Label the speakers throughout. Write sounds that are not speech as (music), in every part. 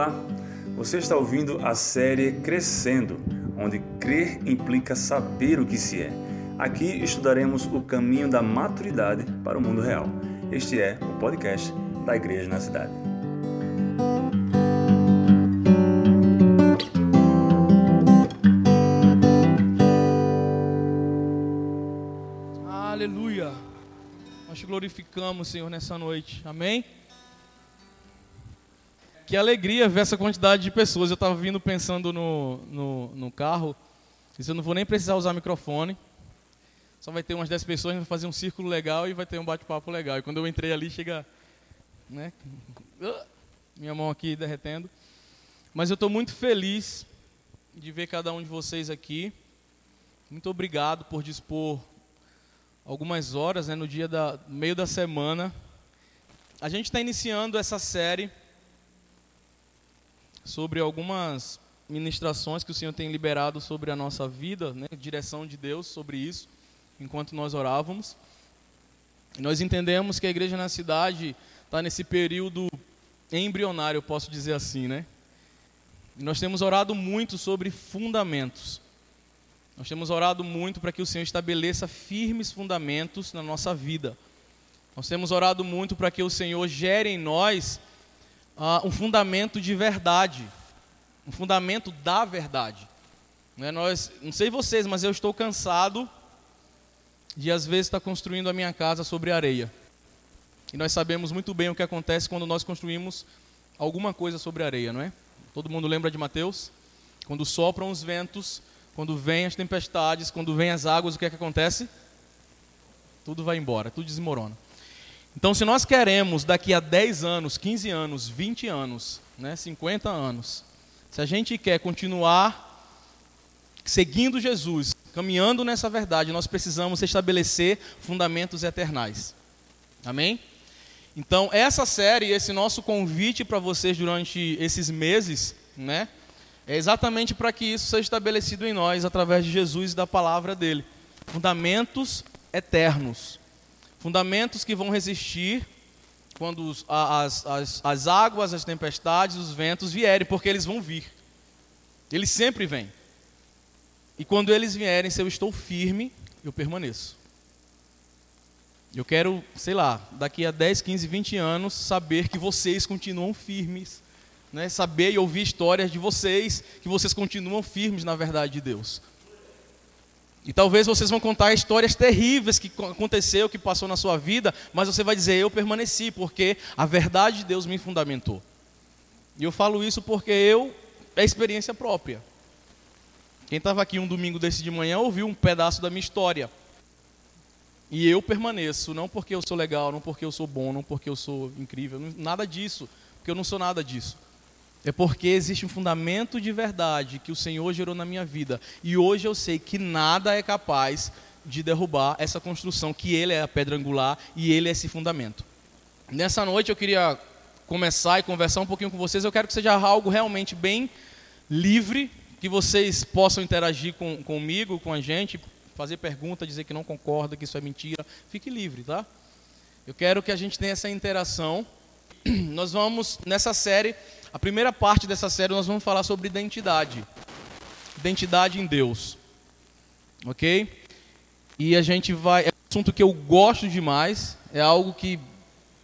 Speaker 1: Olá, você está ouvindo a série Crescendo, onde crer implica saber o que se é. Aqui estudaremos o caminho da maturidade para o mundo real. Este é o podcast da Igreja na Cidade.
Speaker 2: Aleluia. Nós glorificamos, Senhor, nessa noite. Amém? Que alegria ver essa quantidade de pessoas. Eu estava vindo pensando no, no, no carro. Eu não vou nem precisar usar microfone. Só vai ter umas 10 pessoas, vai fazer um círculo legal e vai ter um bate-papo legal. E quando eu entrei ali, chega. Né? Minha mão aqui derretendo. Mas eu estou muito feliz de ver cada um de vocês aqui. Muito obrigado por dispor algumas horas né, no dia da meio da semana. A gente está iniciando essa série sobre algumas ministrações que o Senhor tem liberado sobre a nossa vida, né, direção de Deus sobre isso, enquanto nós orávamos. Nós entendemos que a igreja na cidade está nesse período embrionário, eu posso dizer assim, né? Nós temos orado muito sobre fundamentos. Nós temos orado muito para que o Senhor estabeleça firmes fundamentos na nossa vida. Nós temos orado muito para que o Senhor gere em nós uh, um fundamento de verdade, um fundamento da verdade. Né, nós, não sei vocês, mas eu estou cansado de às vezes estar construindo a minha casa sobre areia. E nós sabemos muito bem o que acontece quando nós construímos alguma coisa sobre areia, não é? Todo mundo lembra de Mateus? Quando sopram os ventos, quando vêm as tempestades, quando vêm as águas, o que é que acontece? Tudo vai embora, tudo desmorona. Então, se nós queremos daqui a 10 anos, 15 anos, 20 anos, né, 50 anos, se a gente quer continuar seguindo Jesus, caminhando nessa verdade, nós precisamos estabelecer fundamentos eternais. Amém? Então, essa série, esse nosso convite para vocês durante esses meses, né, é exatamente para que isso seja estabelecido em nós através de Jesus e da palavra dele. Fundamentos eternos. Fundamentos que vão resistir quando as, as, as águas, as tempestades, os ventos vierem, porque eles vão vir. Eles sempre vêm. E quando eles vierem, se eu estou firme, eu permaneço. Eu quero, sei lá, daqui a 10, 15, 20 anos, saber que vocês continuam firmes. Né? Saber e ouvir histórias de vocês, que vocês continuam firmes na verdade de Deus. E talvez vocês vão contar histórias terríveis que aconteceu, que passou na sua vida, mas você vai dizer: Eu permaneci, porque a verdade de Deus me fundamentou. E eu falo isso porque eu, é experiência própria. Quem estava aqui um domingo desse de manhã ouviu um pedaço da minha história. E eu permaneço, não porque eu sou legal, não porque eu sou bom, não porque eu sou incrível, nada disso, porque eu não sou nada disso. É porque existe um fundamento de verdade que o Senhor gerou na minha vida. E hoje eu sei que nada é capaz de derrubar essa construção, que Ele é a pedra angular e Ele é esse fundamento. Nessa noite eu queria começar e conversar um pouquinho com vocês. Eu quero que seja algo realmente bem livre, que vocês possam interagir com, comigo, com a gente, fazer pergunta, dizer que não concorda, que isso é mentira. Fique livre, tá? Eu quero que a gente tenha essa interação. (clears throat) Nós vamos, nessa série, a primeira parte dessa série nós vamos falar sobre identidade. Identidade em Deus. Ok? E a gente vai. É um assunto que eu gosto demais, é algo que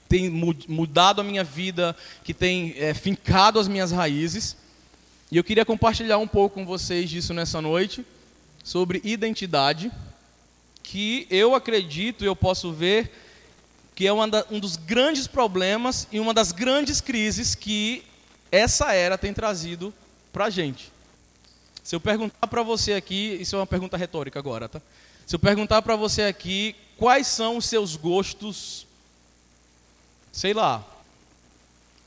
Speaker 2: tem mudado a minha vida, que tem é, fincado as minhas raízes. E eu queria compartilhar um pouco com vocês disso nessa noite, sobre identidade, que eu acredito, eu posso ver, que é um dos grandes problemas e uma das grandes crises que essa era tem trazido para a gente. Se eu perguntar para você aqui, isso é uma pergunta retórica agora, tá? Se eu perguntar para você aqui, quais são os seus gostos, sei lá,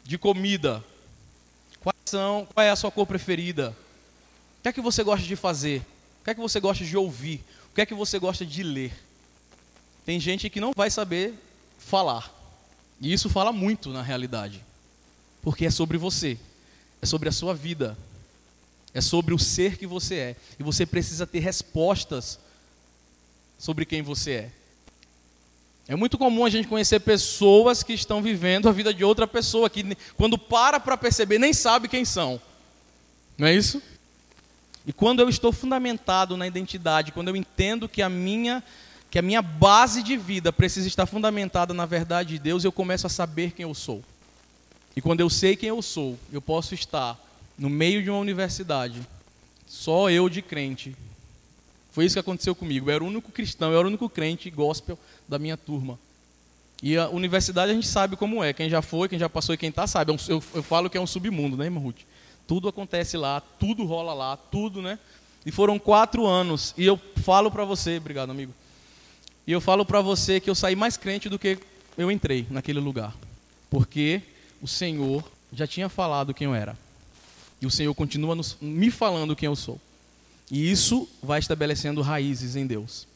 Speaker 2: de comida? Quais são, qual é a sua cor preferida? O que é que você gosta de fazer? O que é que você gosta de ouvir? O que é que você gosta de ler? Tem gente que não vai saber falar. E isso fala muito na realidade. Porque é sobre você, é sobre a sua vida, é sobre o ser que você é. E você precisa ter respostas sobre quem você é. É muito comum a gente conhecer pessoas que estão vivendo a vida de outra pessoa, que quando para para perceber nem sabe quem são. Não é isso? E quando eu estou fundamentado na identidade, quando eu entendo que a minha que a minha base de vida precisa estar fundamentada na verdade de Deus, eu começo a saber quem eu sou. E quando eu sei quem eu sou, eu posso estar no meio de uma universidade, só eu de crente. Foi isso que aconteceu comigo. Eu era o único cristão, eu era o único crente gospel da minha turma. E a universidade a gente sabe como é. Quem já foi, quem já passou e quem está sabe. É eu, eu falo que é um submundo, né, irmã Ruth? Tudo acontece lá, tudo rola lá, tudo, né? E foram quatro anos. E eu falo para você, obrigado, amigo. E eu falo para você que eu saí mais crente do que eu entrei naquele lugar. Porque o Senhor já tinha falado quem eu era. E o Senhor continua nos, me falando quem eu sou. E isso vai estabelecendo raízes em Deus.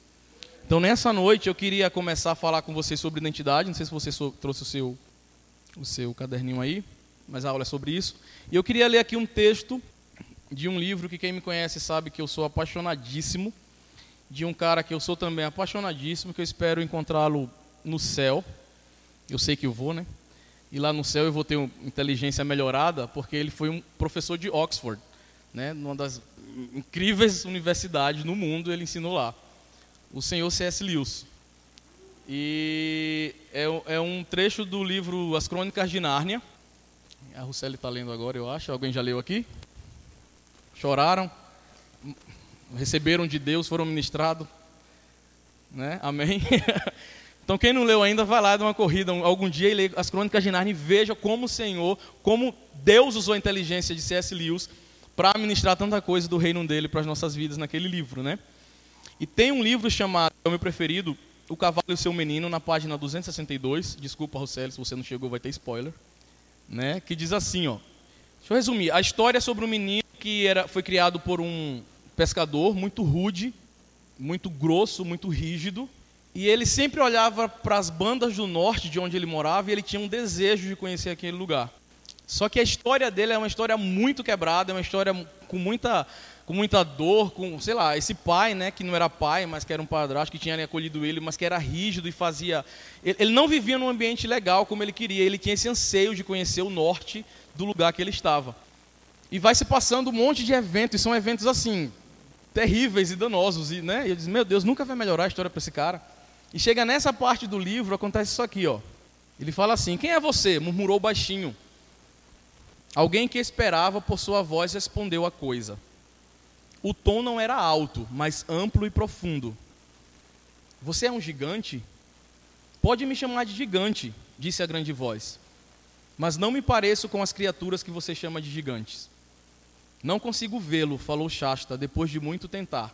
Speaker 2: Então, nessa noite, eu queria começar a falar com vocês sobre identidade. Não sei se você trouxe o seu, o seu caderninho aí mas a aula é sobre isso. E eu queria ler aqui um texto de um livro que quem me conhece sabe que eu sou apaixonadíssimo, de um cara que eu sou também apaixonadíssimo, que eu espero encontrá-lo no céu. Eu sei que eu vou, né? E lá no céu eu vou ter inteligência melhorada, porque ele foi um professor de Oxford, né? Uma das incríveis universidades no mundo, ele ensinou lá. O senhor C.S. Lewis. E é, é um trecho do livro As Crônicas de Nárnia, a Russelli está lendo agora, eu acho. Alguém já leu aqui? Choraram? Receberam de Deus, foram ministrados? Né? Amém? (laughs) então, quem não leu ainda, vai lá dar uma corrida algum dia e lê as Crônicas de Narnia e veja como o Senhor, como Deus usou a inteligência de C.S. Lewis para ministrar tanta coisa do reino dele para as nossas vidas naquele livro, né? E tem um livro chamado, é o meu preferido, O Cavalo e o Seu Menino, na página 262. Desculpa, Rosselli, se você não chegou, vai ter spoiler né, que diz assim, ó. Deixa eu resumir. A história é sobre um menino que era, foi criado por um pescador muito rude, muito grosso, muito rígido, e ele sempre olhava para as bandas do norte de onde ele morava e ele tinha um desejo de conhecer aquele lugar. Só que a história dele é uma história muito quebrada, é uma história com muita com muita dor, com, sei lá, esse pai, né, que não era pai, mas que era um padrasto, que tinha acolhido ele, mas que era rígido e fazia... Ele, ele não vivia num ambiente legal como ele queria, ele tinha esse anseio de conhecer o norte do lugar que ele estava. E vai se passando um monte de eventos, e são eventos assim, terríveis e danosos, e, né, e eu disse, meu Deus, nunca vai melhorar a história para esse cara. E chega nessa parte do livro, acontece isso aqui, ó. Ele fala assim, quem é você? Murmurou baixinho. Alguém que esperava por sua voz respondeu a coisa. O tom não era alto, mas amplo e profundo. Você é um gigante? Pode me chamar de gigante, disse a grande voz. Mas não me pareço com as criaturas que você chama de gigantes. Não consigo vê-lo, falou Shasta, depois de muito tentar.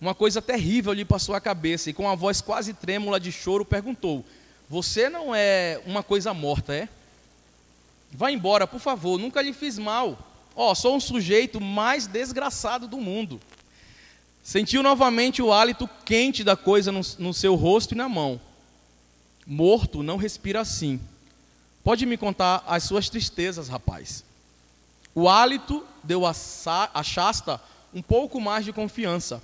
Speaker 2: Uma coisa terrível lhe passou a cabeça e, com a voz quase trêmula de choro, perguntou: Você não é uma coisa morta, é? Vá embora, por favor, nunca lhe fiz mal. Ó, oh, sou um sujeito mais desgraçado do mundo. Sentiu novamente o hálito quente da coisa no, no seu rosto e na mão. Morto não respira assim. Pode me contar as suas tristezas, rapaz. O hálito deu a, a Shasta um pouco mais de confiança.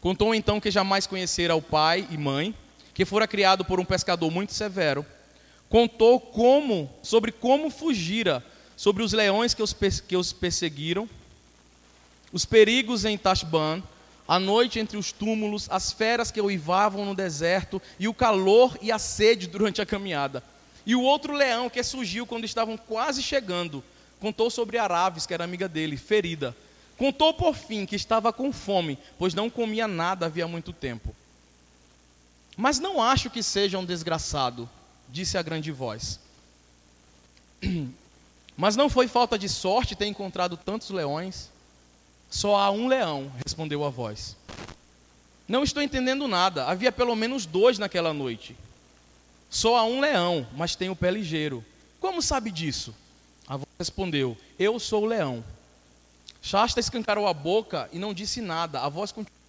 Speaker 2: Contou então que jamais conhecera o pai e mãe, que fora criado por um pescador muito severo. Contou como, sobre como fugira sobre os leões que os, que os perseguiram, os perigos em Tashban, a noite entre os túmulos, as feras que uivavam no deserto, e o calor e a sede durante a caminhada. E o outro leão que surgiu quando estavam quase chegando, contou sobre Araves, que era amiga dele, ferida. Contou por fim que estava com fome, pois não comia nada havia muito tempo. Mas não acho que seja um desgraçado, disse a grande voz. (clears throat) Mas não foi falta de sorte ter encontrado tantos leões. Só há um leão, respondeu a voz. Não estou entendendo nada. Havia pelo menos dois naquela noite. Só há um leão, mas tem o pé ligeiro. Como sabe disso? A voz respondeu: Eu sou o leão. Shasta escancarou a boca e não disse nada. A voz continuou: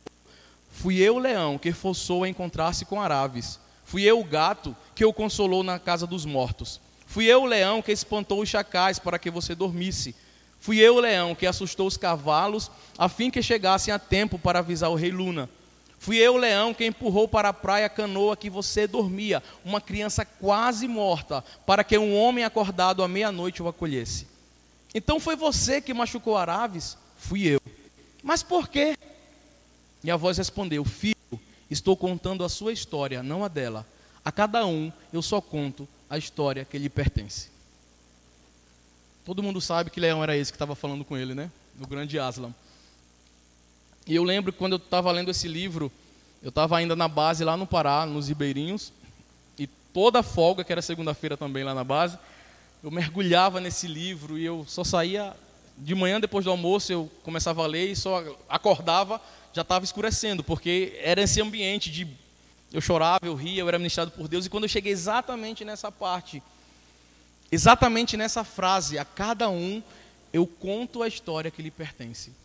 Speaker 2: Fui eu o leão que forçou a encontrar-se com Araves. Fui eu o gato que o consolou na casa dos mortos. Fui eu o leão que espantou os chacais para que você dormisse. Fui eu o leão que assustou os cavalos, a fim que chegassem a tempo para avisar o rei Luna. Fui eu, leão, que empurrou para a praia a canoa que você dormia, uma criança quase morta, para que um homem acordado à meia-noite o acolhesse. Então foi você que machucou Araves? Fui eu. Mas por quê? E a voz respondeu: Filho, estou contando a sua história, não a dela. A cada um eu só conto a história que lhe pertence. Todo mundo sabe que leão era esse que estava falando com ele, né? O grande Aslan. E eu lembro que quando eu estava lendo esse livro, eu estava ainda na base lá no Pará, nos Ribeirinhos, e toda folga, que era segunda-feira também lá na base, eu mergulhava nesse livro e eu só saía de manhã depois do almoço, eu começava a ler e só acordava, já estava escurecendo, porque era esse ambiente de eu chorava, eu ria, eu era ministrado por Deus, e quando eu cheguei exatamente nessa parte, exatamente nessa frase, a cada um eu conto a história que lhe pertence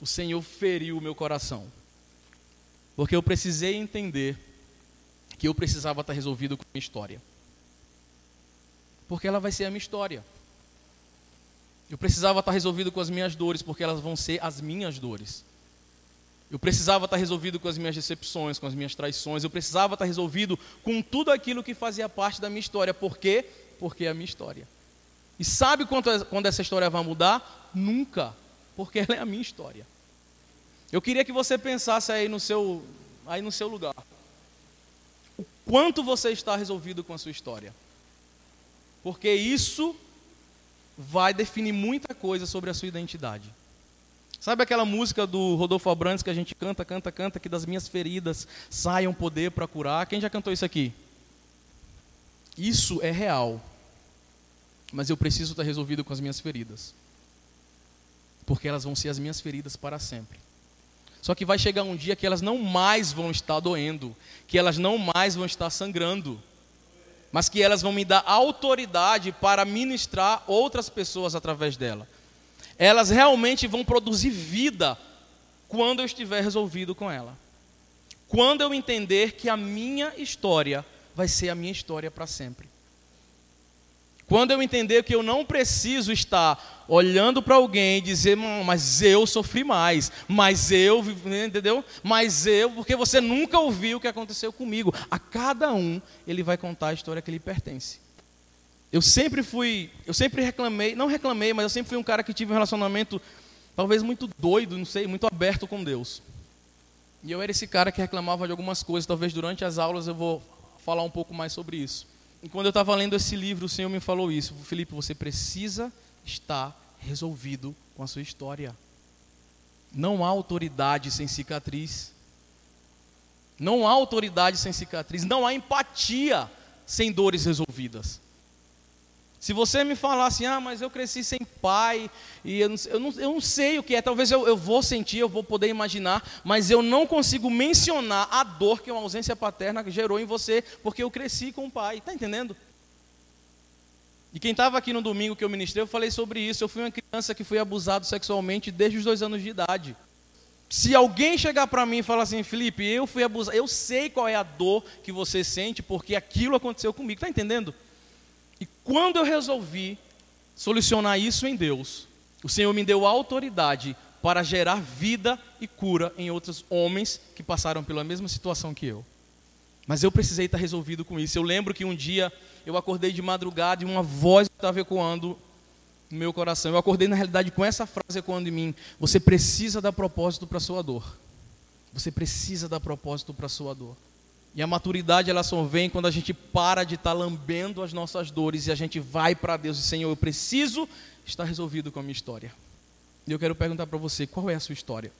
Speaker 2: o Senhor feriu o meu coração. Porque eu precisei entender que eu precisava estar resolvido com a minha história. Porque ela vai ser a minha história. Eu precisava estar resolvido com as minhas dores, porque elas vão ser as minhas dores. Eu precisava estar resolvido com as minhas decepções, com as minhas traições. Eu precisava estar resolvido com tudo aquilo que fazia parte da minha história. Por quê? Porque é a minha história. E sabe quando, quando essa história vai mudar? Nunca porque ela é a minha história. Eu queria que você pensasse aí no seu, aí no seu lugar. O quanto você está resolvido com a sua história. Porque isso vai definir muita coisa sobre a sua identidade. Sabe aquela música do Rodolfo Abrantes que a gente canta, canta, canta, que das minhas feridas saia um poder para curar? Quem já cantou isso aqui? Isso é real. Mas eu preciso estar resolvido com as minhas feridas porque elas vão ser as minhas feridas para sempre. Só que vai chegar um dia que elas não mais vão estar doendo, que elas não mais vão estar sangrando, mas que elas vão me dar autoridade para ministrar outras pessoas através dela. Elas realmente vão produzir vida quando eu estiver resolvido com ela. Quando eu entender que a minha história vai ser a minha história para sempre. Quando eu entender que eu não preciso estar olhando para alguém e dizer, mas eu sofri mais, mas eu, entendeu? Mas eu, porque você nunca ouviu o que aconteceu comigo. A cada um, ele vai contar a história que lhe pertence. Eu sempre fui, eu sempre reclamei, não reclamei, mas eu sempre fui um cara que tive um relacionamento talvez muito doido, não sei, muito aberto com Deus. E eu era esse cara que reclamava de algumas coisas, talvez durante as aulas eu vou falar um pouco mais sobre isso. E quando eu estava lendo esse livro, o Senhor me falou isso. Felipe, você precisa estar resolvido com a sua história. Não há autoridade sem cicatriz. Não há autoridade sem cicatriz. Não há empatia sem dores resolvidas. Se você me falar assim, ah, mas eu cresci sem pai, e eu não, eu não, eu não sei o que é, talvez eu, eu vou sentir, eu vou poder imaginar, mas eu não consigo mencionar a dor que uma ausência paterna gerou em você, porque eu cresci com o pai, está entendendo? E quem estava aqui no domingo que eu ministrei, eu falei sobre isso. Eu fui uma criança que foi abusado sexualmente desde os dois anos de idade. Se alguém chegar para mim e falar assim, Felipe, eu fui abusado, eu sei qual é a dor que você sente, porque aquilo aconteceu comigo, está entendendo? E quando eu resolvi solucionar isso em Deus, o Senhor me deu autoridade para gerar vida e cura em outros homens que passaram pela mesma situação que eu. Mas eu precisei estar resolvido com isso. Eu lembro que um dia eu acordei de madrugada e uma voz estava ecoando no meu coração. Eu acordei na realidade com essa frase ecoando em mim: Você precisa dar propósito para a sua dor. Você precisa dar propósito para a sua dor. E a maturidade ela só vem quando a gente para de estar tá lambendo as nossas dores e a gente vai para Deus e Senhor, eu preciso estar resolvido com a minha história. E eu quero perguntar para você, qual é a sua história?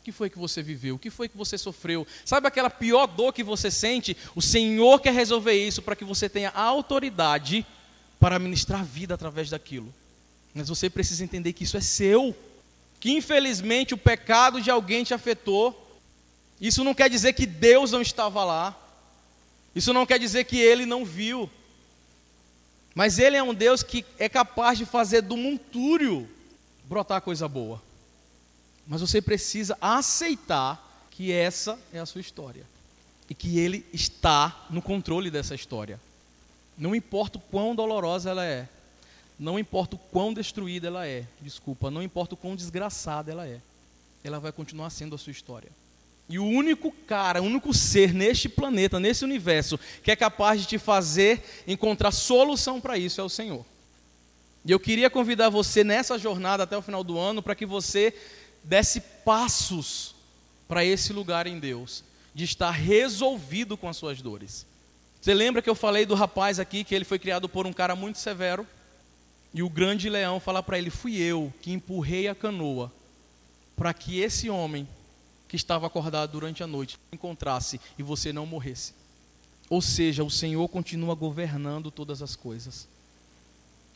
Speaker 2: O que foi que você viveu? O que foi que você sofreu? Sabe aquela pior dor que você sente? O Senhor quer resolver isso para que você tenha autoridade para ministrar vida através daquilo. Mas você precisa entender que isso é seu. Que infelizmente o pecado de alguém te afetou isso não quer dizer que Deus não estava lá. Isso não quer dizer que ele não viu. Mas ele é um Deus que é capaz de fazer do montúrio brotar coisa boa. Mas você precisa aceitar que essa é a sua história. E que ele está no controle dessa história. Não importa o quão dolorosa ela é. Não importa o quão destruída ela é. Desculpa, não importa o quão desgraçada ela é. Ela vai continuar sendo a sua história. E o único cara, o único ser neste planeta, nesse universo, que é capaz de te fazer encontrar solução para isso é o Senhor. E eu queria convidar você nessa jornada até o final do ano para que você desse passos para esse lugar em Deus, de estar resolvido com as suas dores. Você lembra que eu falei do rapaz aqui que ele foi criado por um cara muito severo? E o grande leão fala para ele: Fui eu que empurrei a canoa para que esse homem que estava acordado durante a noite encontrasse e você não morresse. Ou seja, o Senhor continua governando todas as coisas.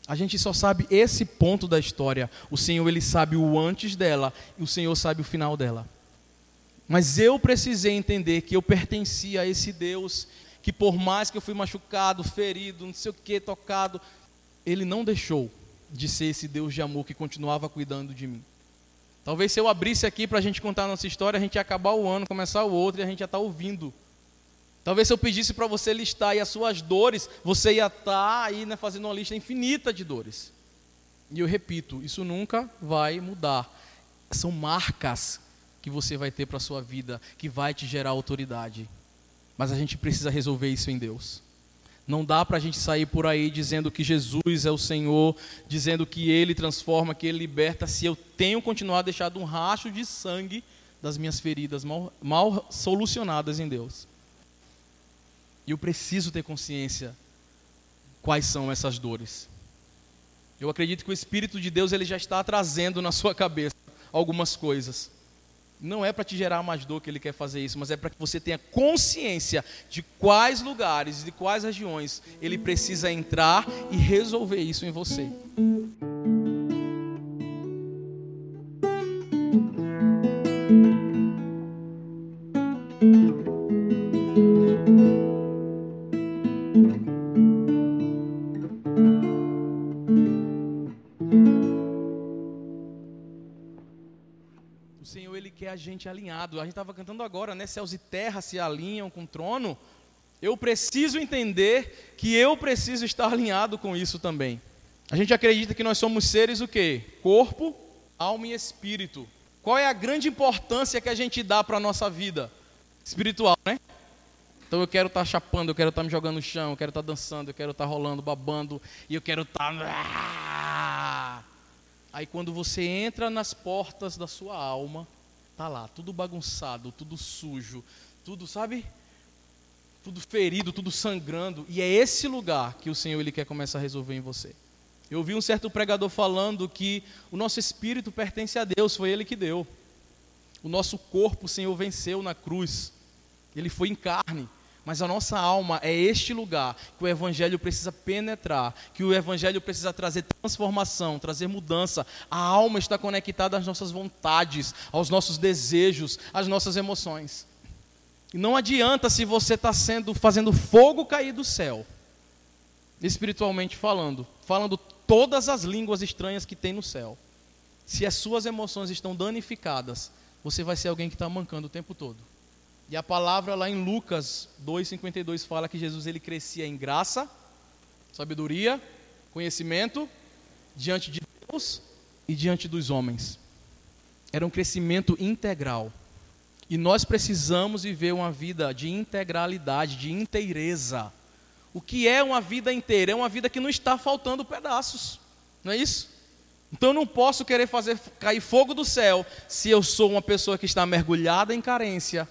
Speaker 2: A gente só sabe esse ponto da história. O Senhor ele sabe o antes dela e o Senhor sabe o final dela. Mas eu precisei entender que eu pertencia a esse Deus que por mais que eu fui machucado, ferido, não sei o que, tocado, ele não deixou de ser esse Deus de amor que continuava cuidando de mim. Talvez se eu abrisse aqui para a gente contar a nossa história, a gente ia acabar o ano, começar o outro e a gente ia estar tá ouvindo. Talvez se eu pedisse para você listar as suas dores, você ia estar tá aí né, fazendo uma lista infinita de dores. E eu repito, isso nunca vai mudar. São marcas que você vai ter para a sua vida, que vai te gerar autoridade. Mas a gente precisa resolver isso em Deus. Não dá para a gente sair por aí dizendo que Jesus é o Senhor, dizendo que Ele transforma, que Ele liberta, se eu tenho continuado deixado um racho de sangue das minhas feridas mal, mal solucionadas em Deus. E eu preciso ter consciência quais são essas dores. Eu acredito que o Espírito de Deus ele já está trazendo na sua cabeça algumas coisas. Não é para te gerar mais dor que ele quer fazer isso, mas é para que você tenha consciência de quais lugares, de quais regiões ele precisa entrar e resolver isso em você. Gente alinhado. A gente estava cantando agora, né? Céus e terra se alinham com o trono. Eu preciso entender que eu preciso estar alinhado com isso também. A gente acredita que nós somos seres o quê? Corpo, alma e espírito. Qual é a grande importância que a gente dá para a nossa vida espiritual, né? Então eu quero estar tá chapando, eu quero estar tá me jogando no chão, eu quero estar tá dançando, eu quero estar rolando, babando, e eu quero estar. Ah! Aí quando você entra nas portas da sua alma, Tá lá, tudo bagunçado, tudo sujo, tudo, sabe? Tudo ferido, tudo sangrando. E é esse lugar que o Senhor ele quer começar a resolver em você. Eu ouvi um certo pregador falando que o nosso espírito pertence a Deus, foi Ele que deu. O nosso corpo o Senhor venceu na cruz. Ele foi em carne. Mas a nossa alma é este lugar que o Evangelho precisa penetrar, que o Evangelho precisa trazer transformação, trazer mudança. A alma está conectada às nossas vontades, aos nossos desejos, às nossas emoções. E não adianta se você está sendo fazendo fogo cair do céu, espiritualmente falando, falando todas as línguas estranhas que tem no céu. Se as suas emoções estão danificadas, você vai ser alguém que está mancando o tempo todo. E a palavra lá em Lucas 2:52 fala que Jesus ele crescia em graça, sabedoria, conhecimento diante de Deus e diante dos homens. Era um crescimento integral. E nós precisamos viver uma vida de integralidade, de inteireza. O que é uma vida inteira? É uma vida que não está faltando pedaços. Não é isso? Então eu não posso querer fazer cair fogo do céu se eu sou uma pessoa que está mergulhada em carência,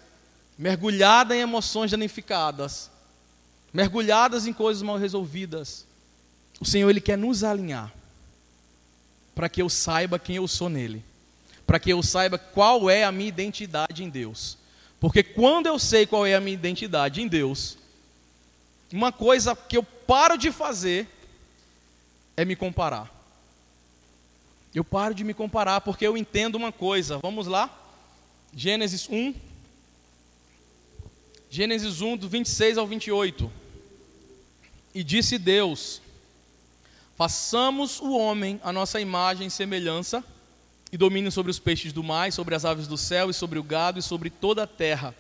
Speaker 2: mergulhada em emoções danificadas, mergulhadas em coisas mal resolvidas. O Senhor ele quer nos alinhar para que eu saiba quem eu sou nele, para que eu saiba qual é a minha identidade em Deus. Porque quando eu sei qual é a minha identidade em Deus, uma coisa que eu paro de fazer é me comparar. Eu paro de me comparar porque eu entendo uma coisa. Vamos lá? Gênesis 1, Gênesis 1, do 26 ao 28. E disse Deus: Façamos o homem a nossa imagem e semelhança, e domine sobre os peixes do mar, sobre as aves do céu, e sobre o gado, e sobre toda a terra,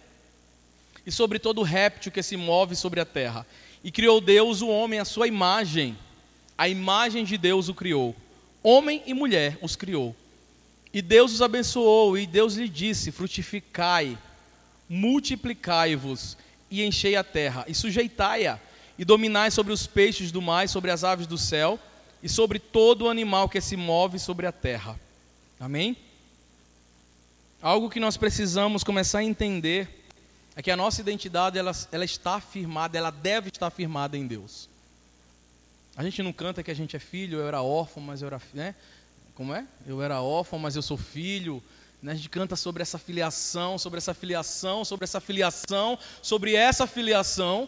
Speaker 2: e sobre todo réptil que se move sobre a terra. E criou Deus o homem à sua imagem, a imagem de Deus o criou. Homem e mulher os criou. E Deus os abençoou, e Deus lhe disse: Frutificai multiplicai-vos e enchei a terra, e sujeitai-a, e dominai sobre os peixes do mar, sobre as aves do céu, e sobre todo o animal que se move sobre a terra. Amém? Algo que nós precisamos começar a entender é que a nossa identidade ela, ela está firmada, ela deve estar firmada em Deus. A gente não canta que a gente é filho, eu era órfão, mas eu era, né? Como é? Eu era órfão, mas eu sou filho. Né? A gente canta sobre essa filiação, sobre essa filiação, sobre essa filiação, sobre essa filiação.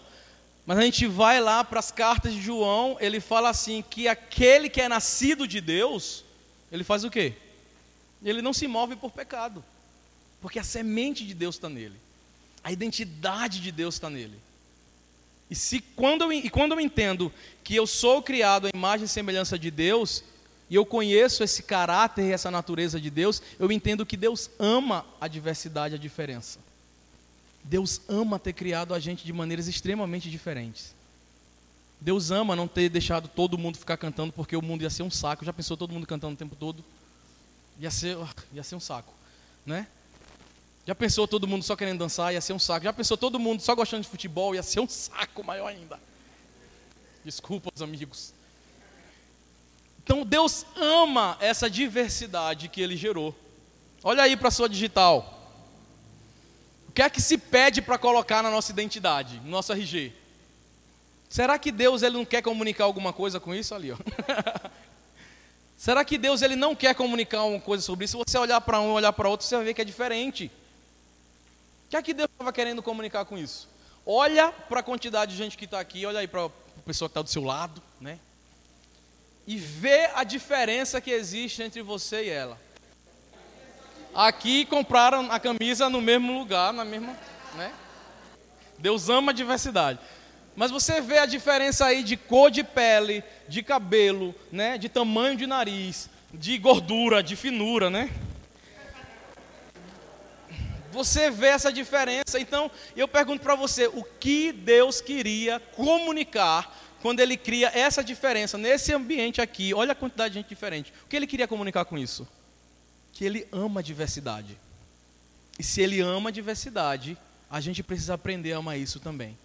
Speaker 2: Mas a gente vai lá para as cartas de João, ele fala assim que aquele que é nascido de Deus, ele faz o quê? Ele não se move por pecado, porque a semente de Deus está nele, a identidade de Deus está nele. E se quando eu, e quando eu entendo que eu sou criado à imagem e semelhança de Deus, e eu conheço esse caráter e essa natureza de Deus, eu entendo que Deus ama a diversidade, a diferença. Deus ama ter criado a gente de maneiras extremamente diferentes. Deus ama não ter deixado todo mundo ficar cantando porque o mundo ia ser um saco. Já pensou todo mundo cantando o tempo todo? Ia ser, ia ser um saco, né? Já pensou todo mundo só querendo dançar? Ia ser um saco. Já pensou todo mundo só gostando de futebol? Ia ser um saco maior ainda. Desculpa os amigos. Então Deus ama essa diversidade que Ele gerou. Olha aí para a sua digital. O que é que se pede para colocar na nossa identidade, no nosso RG? Será que Deus ele não quer comunicar alguma coisa com isso ali? Ó. (laughs) Será que Deus ele não quer comunicar alguma coisa sobre isso? Se você olhar para um olhar para outro, você vai ver que é diferente. O que é que Deus estava querendo comunicar com isso? Olha para a quantidade de gente que está aqui, olha aí para a pessoa que está do seu lado, né? E vê a diferença que existe entre você e ela. Aqui compraram a camisa no mesmo lugar, na mesma, né? Deus ama a diversidade. Mas você vê a diferença aí de cor de pele, de cabelo, né? De tamanho de nariz, de gordura, de finura, né? Você vê essa diferença. Então, eu pergunto para você, o que Deus queria comunicar quando ele cria essa diferença nesse ambiente aqui, olha a quantidade de gente diferente. O que ele queria comunicar com isso? Que ele ama a diversidade. E se ele ama a diversidade, a gente precisa aprender a amar isso também.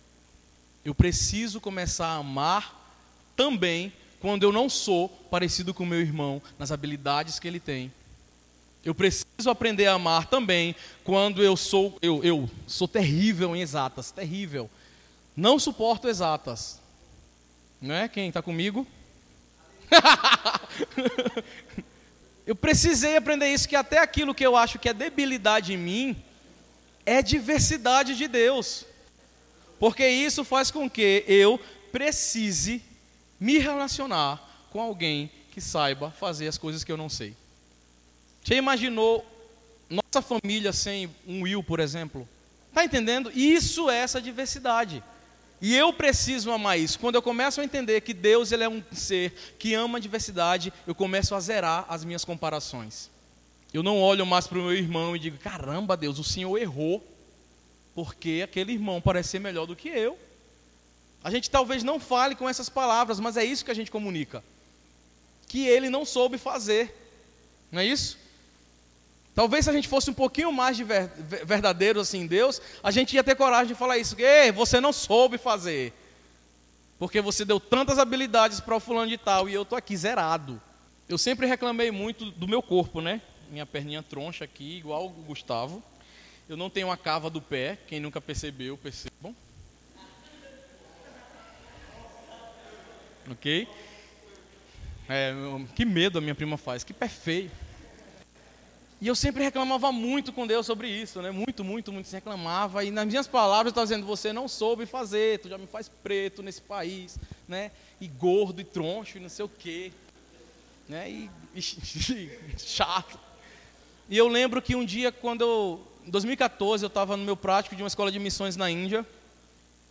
Speaker 2: Eu preciso começar a amar também quando eu não sou parecido com meu irmão nas habilidades que ele tem. Eu preciso aprender a amar também quando eu sou eu, eu sou terrível em exatas, terrível. Não suporto exatas. Não é? Quem está comigo? (laughs) eu precisei aprender isso, que até aquilo que eu acho que é debilidade em mim, é diversidade de Deus. Porque isso faz com que eu precise me relacionar com alguém que saiba fazer as coisas que eu não sei. Você imaginou nossa família sem um Will, por exemplo? Está entendendo? Isso é essa diversidade. E eu preciso amar isso. Quando eu começo a entender que Deus ele é um ser que ama a diversidade, eu começo a zerar as minhas comparações. Eu não olho mais para o meu irmão e digo: caramba, Deus, o Senhor errou, porque aquele irmão parece ser melhor do que eu. A gente talvez não fale com essas palavras, mas é isso que a gente comunica. Que ele não soube fazer. Não é isso? Talvez se a gente fosse um pouquinho mais de ver, verdadeiro assim em Deus, a gente ia ter coragem de falar isso. Ei, você não soube fazer. Porque você deu tantas habilidades para o fulano de tal e eu estou aqui zerado. Eu sempre reclamei muito do meu corpo, né? Minha perninha troncha aqui, igual o Gustavo. Eu não tenho a cava do pé, quem nunca percebeu, percebam. Ok? É, que medo a minha prima faz, que pé feio. E eu sempre reclamava muito com Deus sobre isso, né? Muito, muito, muito. Se reclamava. E nas minhas palavras eu estava dizendo: Você não soube fazer, tu já me faz preto nesse país, né? E gordo e troncho e não sei o quê. Né? E, e (laughs) chato. E eu lembro que um dia, quando eu. Em 2014, eu estava no meu prático de uma escola de missões na Índia.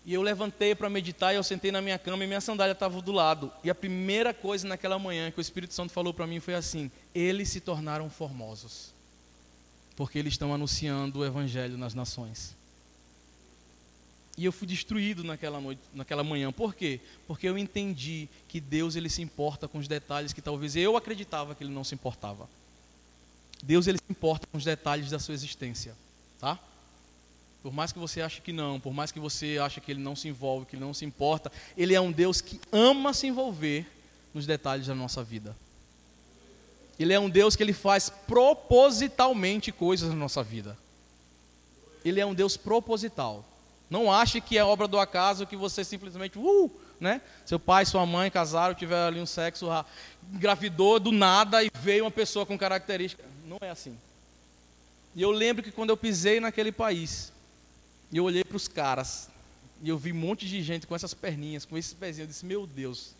Speaker 2: E eu levantei para meditar e eu sentei na minha cama e minha sandália estava do lado. E a primeira coisa naquela manhã que o Espírito Santo falou para mim foi assim: Eles se tornaram formosos porque eles estão anunciando o evangelho nas nações. E eu fui destruído naquela noite, naquela manhã. Por quê? Porque eu entendi que Deus ele se importa com os detalhes que talvez eu acreditava que ele não se importava. Deus ele se importa com os detalhes da sua existência, tá? Por mais que você ache que não, por mais que você ache que ele não se envolve, que ele não se importa, ele é um Deus que ama se envolver nos detalhes da nossa vida. Ele é um Deus que ele faz propositalmente coisas na nossa vida. Ele é um Deus proposital. Não ache que é obra do acaso que você simplesmente, uh, né? Seu pai, sua mãe casaram, tiveram ali um sexo, engravidou do nada e veio uma pessoa com característica. Não é assim. E eu lembro que quando eu pisei naquele país, e eu olhei para os caras, e eu vi um monte de gente com essas perninhas, com esses pezinhos, eu disse: Meu Deus,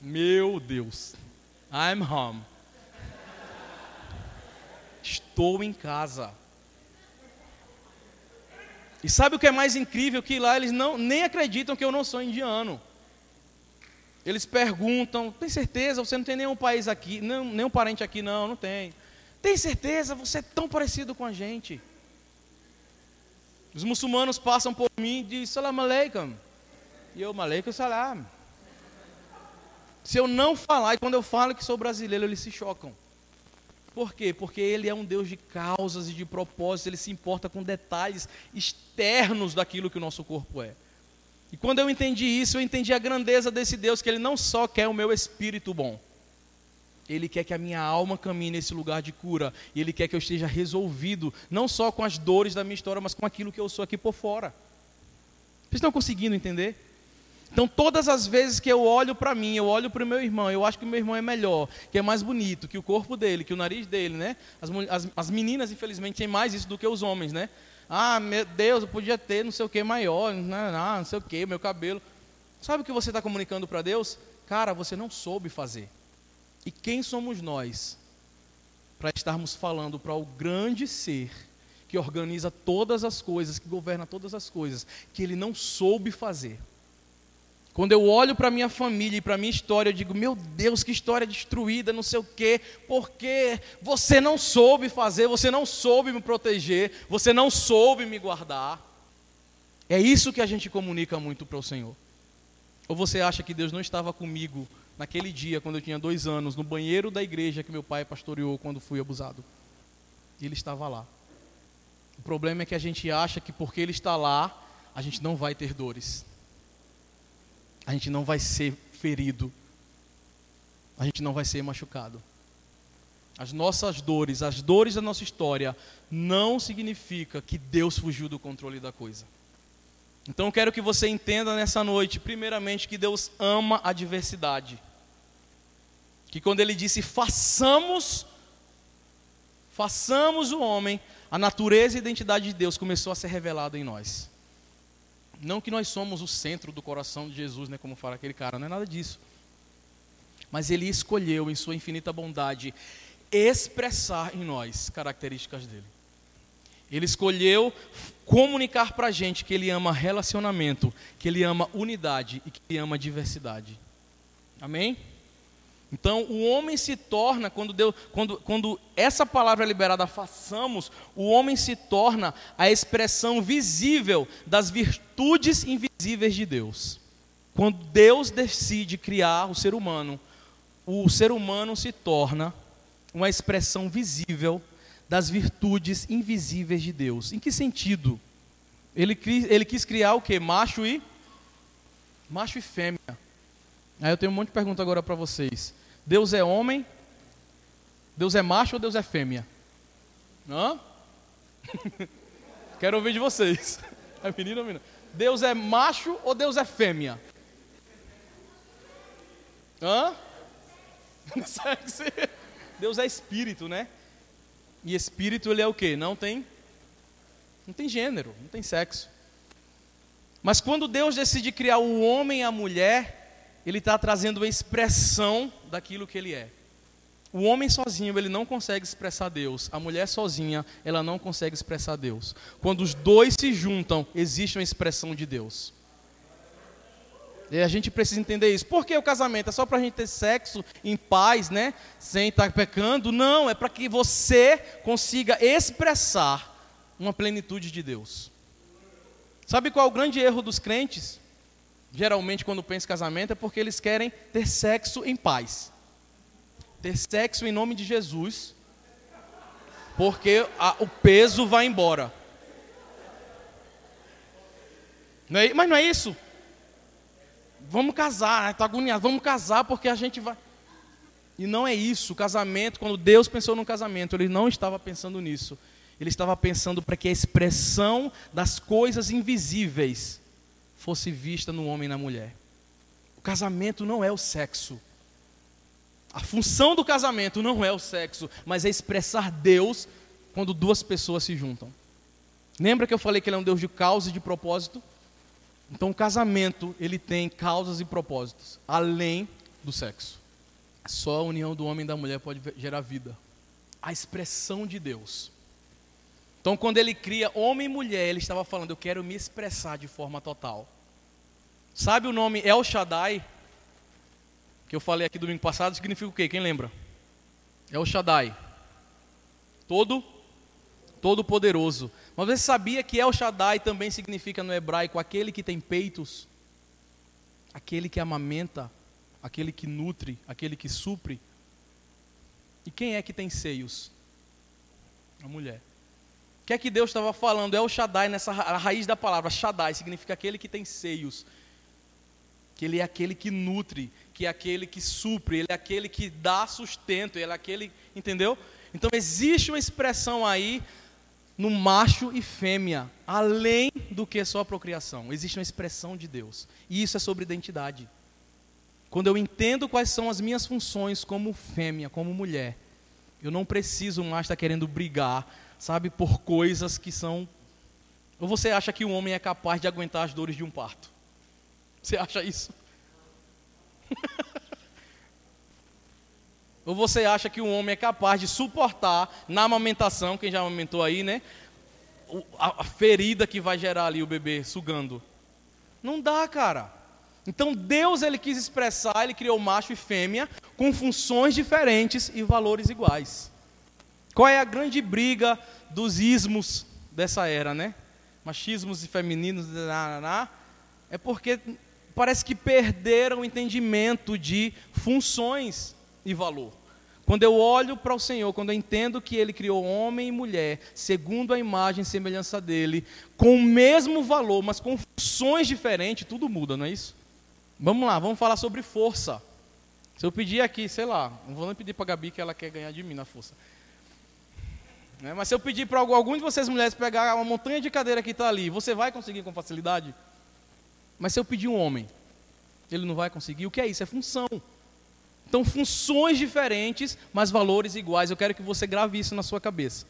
Speaker 2: meu Deus, I'm home. Estou em casa. E sabe o que é mais incrível? Que lá eles não, nem acreditam que eu não sou indiano. Eles perguntam: tem certeza? Você não tem nenhum país aqui, nenhum parente aqui? Não, não tem. Tem certeza? Você é tão parecido com a gente. Os muçulmanos passam por mim e dizem salam aleikum. E eu, aleikum salam. Se eu não falar, e quando eu falo que sou brasileiro, eles se chocam. Por quê? Porque ele é um Deus de causas e de propósitos, ele se importa com detalhes externos daquilo que o nosso corpo é. E quando eu entendi isso, eu entendi a grandeza desse Deus, que ele não só quer o meu espírito bom, ele quer que a minha alma caminhe nesse lugar de cura. E Ele quer que eu esteja resolvido, não só com as dores da minha história, mas com aquilo que eu sou aqui por fora. Vocês estão conseguindo entender? Então, todas as vezes que eu olho para mim, eu olho para o meu irmão, eu acho que o meu irmão é melhor, que é mais bonito, que o corpo dele, que o nariz dele, né? As, as, as meninas, infelizmente, têm mais isso do que os homens, né? Ah, meu Deus, eu podia ter não sei o que maior, né? ah, não sei o que, meu cabelo. Sabe o que você está comunicando para Deus? Cara, você não soube fazer. E quem somos nós para estarmos falando para o grande ser que organiza todas as coisas, que governa todas as coisas, que ele não soube fazer? Quando eu olho para minha família e para minha história, eu digo: "Meu Deus, que história destruída, não sei o quê, porque você não soube fazer, você não soube me proteger, você não soube me guardar". É isso que a gente comunica muito para o Senhor. Ou você acha que Deus não estava comigo naquele dia, quando eu tinha dois anos, no banheiro da igreja que meu pai pastoreou quando fui abusado. Ele estava lá. O problema é que a gente acha que porque ele está lá, a gente não vai ter dores. A gente não vai ser ferido. A gente não vai ser machucado. As nossas dores, as dores da nossa história, não significa que Deus fugiu do controle da coisa. Então eu quero que você entenda nessa noite, primeiramente, que Deus ama a diversidade que quando ele disse façamos, façamos o homem, a natureza e a identidade de Deus começou a ser revelada em nós. Não que nós somos o centro do coração de Jesus, né, como fala aquele cara, não é nada disso. Mas ele escolheu, em sua infinita bondade, expressar em nós características dele. Ele escolheu comunicar para a gente que ele ama relacionamento, que ele ama unidade e que ele ama diversidade. Amém? Então, o homem se torna, quando, Deus, quando, quando essa palavra é liberada, façamos, o homem se torna a expressão visível das virtudes invisíveis de Deus. Quando Deus decide criar o ser humano, o ser humano se torna uma expressão visível das virtudes invisíveis de Deus. Em que sentido? Ele, ele quis criar o que? Macho e macho e fêmea. Aí eu tenho um monte de pergunta agora para vocês. Deus é homem? Deus é macho ou Deus é fêmea? Hã? (laughs) Quero ouvir de vocês. (laughs) É menino ou menina? Deus é macho ou Deus é fêmea? Hã? (laughs) Deus é espírito, né? E espírito ele é o quê? Não tem não tem gênero, não tem sexo. Mas quando Deus decide criar o homem e a mulher, ele está trazendo a expressão daquilo que ele é. O homem sozinho, ele não consegue expressar Deus. A mulher sozinha, ela não consegue expressar Deus. Quando os dois se juntam, existe uma expressão de Deus. E a gente precisa entender isso. Por que o casamento? É só para a gente ter sexo em paz, né? Sem estar pecando? Não, é para que você consiga expressar uma plenitude de Deus. Sabe qual é o grande erro dos crentes? Geralmente quando pensa em casamento é porque eles querem ter sexo em paz. Ter sexo em nome de Jesus, porque a, o peso vai embora. Não é, mas não é isso? Vamos casar, está agoniado, vamos casar porque a gente vai. E não é isso. O casamento, quando Deus pensou no casamento, ele não estava pensando nisso. Ele estava pensando para que a expressão das coisas invisíveis fosse vista no homem e na mulher. O casamento não é o sexo. A função do casamento não é o sexo, mas é expressar Deus quando duas pessoas se juntam. Lembra que eu falei que ele é um Deus de causa e de propósito? Então o casamento, ele tem causas e propósitos, além do sexo. Só a união do homem e da mulher pode gerar vida. A expressão de Deus. Então quando ele cria homem e mulher, ele estava falando, eu quero me expressar de forma total. Sabe o nome El Shaddai? Que eu falei aqui domingo passado, significa o quê? Quem lembra? El Shaddai. Todo todo poderoso. Mas você sabia que El Shaddai também significa no hebraico aquele que tem peitos, aquele que amamenta, aquele que nutre, aquele que supre? E quem é que tem seios? A mulher. O que é que Deus estava falando? El Shaddai, nessa a raiz da palavra, Shaddai, significa aquele que tem seios. Que ele é aquele que nutre, que é aquele que supre, ele é aquele que dá sustento, ele é aquele, entendeu? Então existe uma expressão aí no macho e fêmea, além do que só a procriação. Existe uma expressão de Deus. E isso é sobre identidade. Quando eu entendo quais são as minhas funções como fêmea, como mulher, eu não preciso mais estar querendo brigar, sabe, por coisas que são. Ou você acha que o homem é capaz de aguentar as dores de um parto? Você acha isso? (laughs) Ou você acha que o homem é capaz de suportar na amamentação, quem já amamentou aí, né? A, ferida que vai gerar ali o bebê sugando. Não dá, cara. Então Deus ele quis expressar, ele criou macho e fêmea com funções diferentes e valores iguais. Qual é a grande briga dos ismos dessa era, né? Machismos e femininos, é porque parece que perderam o entendimento de funções e valor. Quando eu olho para o Senhor, quando eu entendo que Ele criou homem e mulher, segundo a imagem e semelhança dele, com o mesmo valor, mas com funções diferentes, tudo muda, não é isso? Vamos lá, vamos falar sobre força. Se eu pedir aqui, sei lá, não vou nem pedir para a Gabi que ela quer ganhar de mim na força. Né? Mas se eu pedir para algum de vocês mulheres pegar uma montanha de cadeira que está ali, você vai conseguir com facilidade? Mas se eu pedir um homem, ele não vai conseguir. O que é isso? É função. Então, funções diferentes, mas valores iguais. Eu quero que você grave isso na sua cabeça.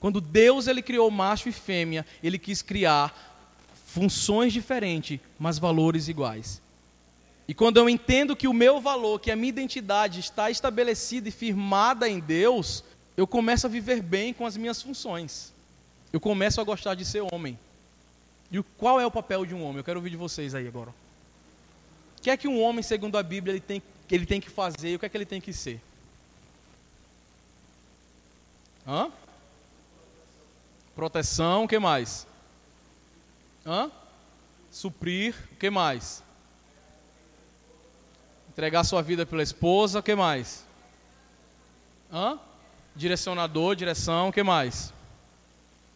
Speaker 2: Quando Deus ele criou macho e fêmea, ele quis criar funções diferentes, mas valores iguais. E quando eu entendo que o meu valor, que a minha identidade está estabelecida e firmada em Deus, eu começo a viver bem com as minhas funções. Eu começo a gostar de ser homem. E qual é o papel de um homem? Eu quero ouvir de vocês aí agora. O que é que um homem, segundo a Bíblia, ele tem ele tem que fazer, o que é que ele tem que ser? Hã? Proteção, o que mais? Hã? Suprir, o que mais? Entregar sua vida pela esposa, o que mais? Hã? Direcionador, direção, o que mais?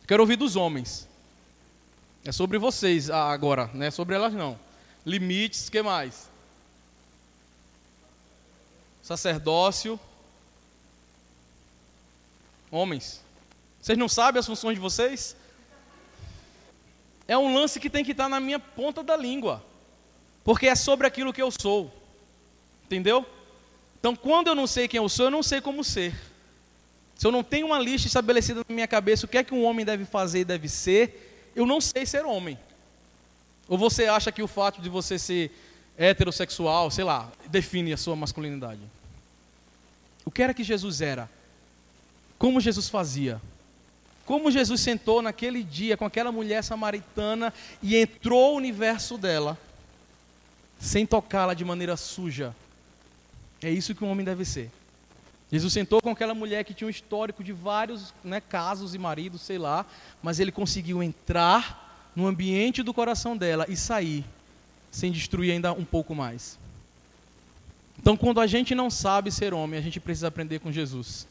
Speaker 2: Quero ouvir dos homens. É sobre vocês agora, não é sobre elas não. Limites, que mais? sacerdócio. Homens, vocês não sabem as funções de vocês? É um lance que tem que estar na minha ponta da língua, porque é sobre aquilo que eu sou, entendeu? Então, quando eu não sei quem eu sou, eu não sei como ser. Se eu não tenho uma lista estabelecida na minha cabeça, o que é que um homem deve fazer e deve ser, eu não sei ser homem. Ou você acha que o fato de você ser heterossexual, sei lá, define a sua masculinidade. O que era que Jesus era? Como Jesus fazia? Como Jesus sentou naquele dia com aquela mulher samaritana e entrou o universo dela, sem tocá-la de maneira suja. É isso que um homem deve ser. Jesus sentou com aquela mulher que tinha um histórico de vários né, casos e maridos, sei lá, mas ele conseguiu entrar no ambiente do coração dela e sair sem destruir ainda um pouco mais. Então, quando a gente não sabe ser homem, a gente precisa aprender com Jesus.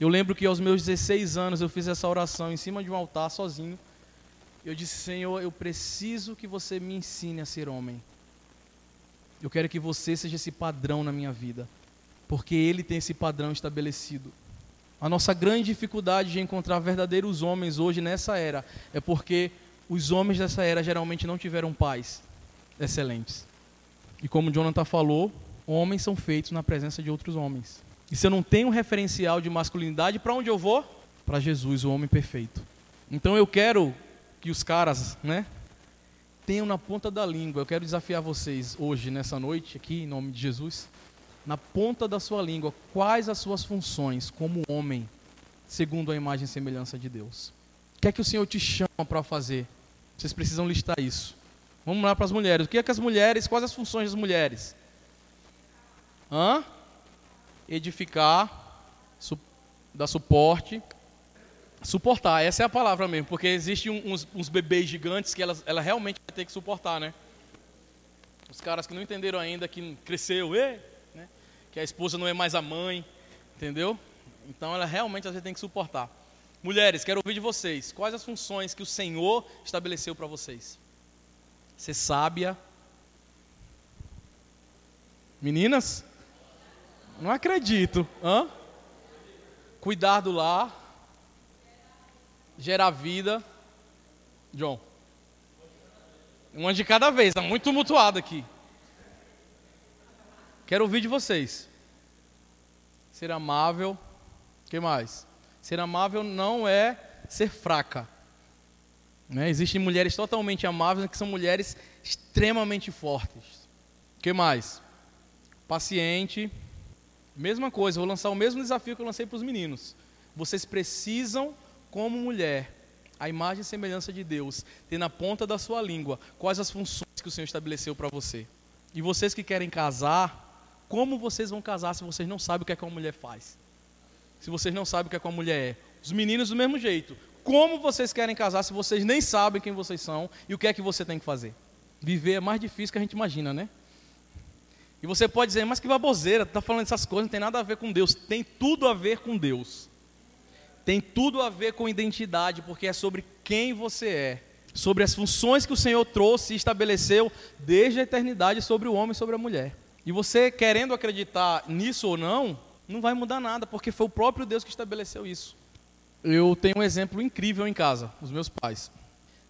Speaker 2: Eu lembro que aos meus 16 anos eu fiz essa oração em cima de um altar sozinho. Eu disse, Senhor, eu preciso que você me ensine a ser homem. Eu quero que você seja esse padrão na minha vida, porque Ele tem esse padrão estabelecido. A nossa grande dificuldade de encontrar verdadeiros homens hoje nessa era é porque os homens dessa era geralmente não tiveram pais excelentes. E como Jonathan falou, homens são feitos na presença de outros homens. E se eu não tenho um referencial de masculinidade, para onde eu vou? Para Jesus, o homem perfeito. Então eu quero que os caras, né, tenham na ponta da língua. Eu quero desafiar vocês hoje, nessa noite, aqui, em nome de Jesus, na ponta da sua língua, quais as suas funções como homem, segundo a imagem e semelhança de Deus. O que é que o Senhor te chama para fazer? Vocês precisam listar isso. Vamos lá para as mulheres. O que é que as mulheres, quais as funções das mulheres? Hã? Edificar, su, dar suporte, Suportar, essa é a palavra mesmo, porque existem uns, uns bebês gigantes que ela, ela realmente vai ter que suportar, né? Os caras que não entenderam ainda que cresceu, e? Que a esposa não é mais a mãe, entendeu? Então ela realmente às vezes tem que suportar. Mulheres, quero ouvir de vocês. Quais as funções que o Senhor estabeleceu para vocês? Ser sábia. Meninas? Não acredito. Hã? Cuidar do lar gerar vida. John. Uma de cada vez, está muito tumultuado aqui. Quero ouvir de vocês. Ser amável. Que mais? Ser amável não é ser fraca. Né? Existem mulheres totalmente amáveis que são mulheres extremamente fortes. Que mais? Paciente. Mesma coisa, vou lançar o mesmo desafio que eu lancei para os meninos. Vocês precisam como mulher, a imagem e semelhança de Deus, ter na ponta da sua língua quais as funções que o Senhor estabeleceu para você. E vocês que querem casar, como vocês vão casar se vocês não sabem o que é que uma mulher faz? Se vocês não sabem o que é que uma mulher é? Os meninos do mesmo jeito. Como vocês querem casar se vocês nem sabem quem vocês são e o que é que você tem que fazer? Viver é mais difícil que a gente imagina, né? E você pode dizer, mas que baboseira, está falando essas coisas, não tem nada a ver com Deus. Tem tudo a ver com Deus tem tudo a ver com identidade, porque é sobre quem você é, sobre as funções que o Senhor trouxe e estabeleceu desde a eternidade sobre o homem e sobre a mulher. E você querendo acreditar nisso ou não, não vai mudar nada, porque foi o próprio Deus que estabeleceu isso. Eu tenho um exemplo incrível em casa, os meus pais.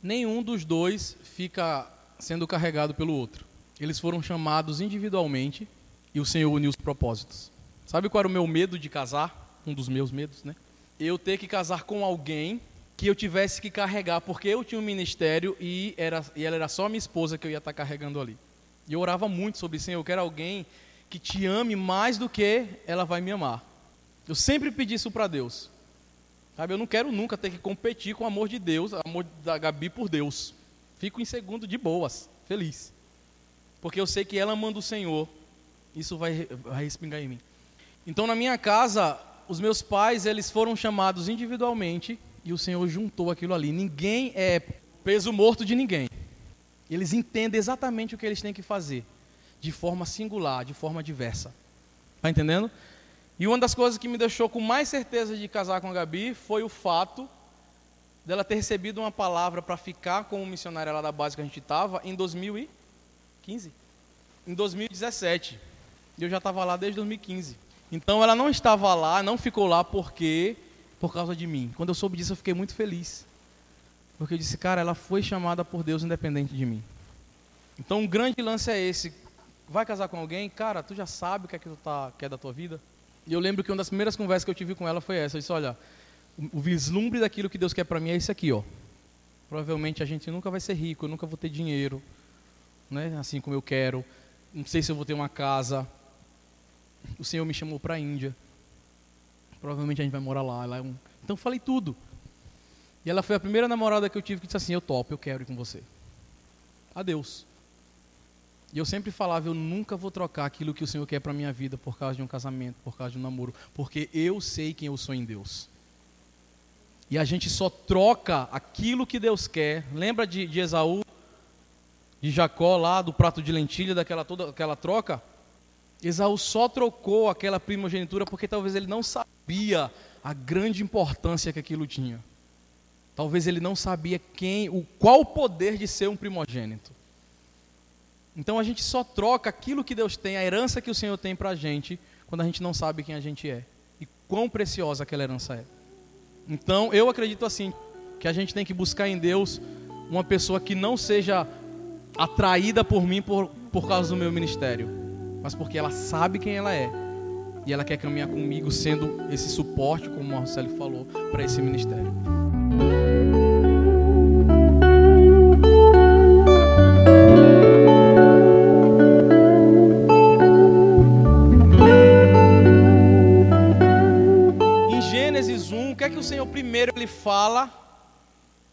Speaker 2: Nenhum dos dois fica sendo carregado pelo outro. Eles foram chamados individualmente e o Senhor uniu os propósitos. Sabe qual era o meu medo de casar? Um dos meus medos, né? eu ter que casar com alguém que eu tivesse que carregar, porque eu tinha um ministério e, era, e ela era só minha esposa que eu ia estar carregando ali. E eu orava muito sobre isso, eu quero alguém que te ame mais do que ela vai me amar. Eu sempre pedi isso para Deus. Sabe, eu não quero nunca ter que competir com o amor de Deus, amor da Gabi por Deus. Fico em segundo de boas, feliz. Porque eu sei que ela manda o Senhor, isso vai, vai respingar em mim. Então na minha casa, os meus pais, eles foram chamados individualmente e o Senhor juntou aquilo ali. Ninguém é peso morto de ninguém. Eles entendem exatamente o que eles têm que fazer, de forma singular, de forma diversa. Está entendendo? E uma das coisas que me deixou com mais certeza de casar com a Gabi foi o fato dela ter recebido uma palavra para ficar como missionária lá da base que a gente estava em 2015. Em 2017. E eu já estava lá desde 2015. Então ela não estava lá, não ficou lá porque por causa de mim. Quando eu soube disso, eu fiquei muito feliz. Porque eu disse, cara, ela foi chamada por Deus independente de mim. Então um grande lance é esse. Vai casar com alguém, cara, tu já sabe o que é que tu tá, quer da tua vida? E eu lembro que uma das primeiras conversas que eu tive com ela foi essa. Eu disse, olha, o vislumbre daquilo que Deus quer para mim é isso aqui, ó. Provavelmente a gente nunca vai ser rico, eu nunca vou ter dinheiro, né? Assim como eu quero. Não sei se eu vou ter uma casa, o Senhor me chamou para a Índia. Provavelmente a gente vai morar lá. lá é um... Então falei tudo. E ela foi a primeira namorada que eu tive que disse assim: Eu topo, eu quero ir com você. Adeus. E eu sempre falava: Eu nunca vou trocar aquilo que o Senhor quer para minha vida por causa de um casamento, por causa de um namoro, porque eu sei quem eu sou em Deus. E a gente só troca aquilo que Deus quer. Lembra de, de Esaú, de Jacó lá, do prato de lentilha, daquela toda aquela troca? Esaú só trocou aquela primogenitura porque talvez ele não sabia a grande importância que aquilo tinha. Talvez ele não sabia quem, o qual o poder de ser um primogênito. Então a gente só troca aquilo que Deus tem, a herança que o Senhor tem para a gente, quando a gente não sabe quem a gente é e quão preciosa aquela herança é. Então eu acredito assim que a gente tem que buscar em Deus uma pessoa que não seja atraída por mim por, por causa do meu ministério, mas porque ela sabe quem ela é e ela quer caminhar comigo sendo esse suporte, como o Marcelo falou, para esse ministério. Em Gênesis 1, o que é que o Senhor primeiro ele fala?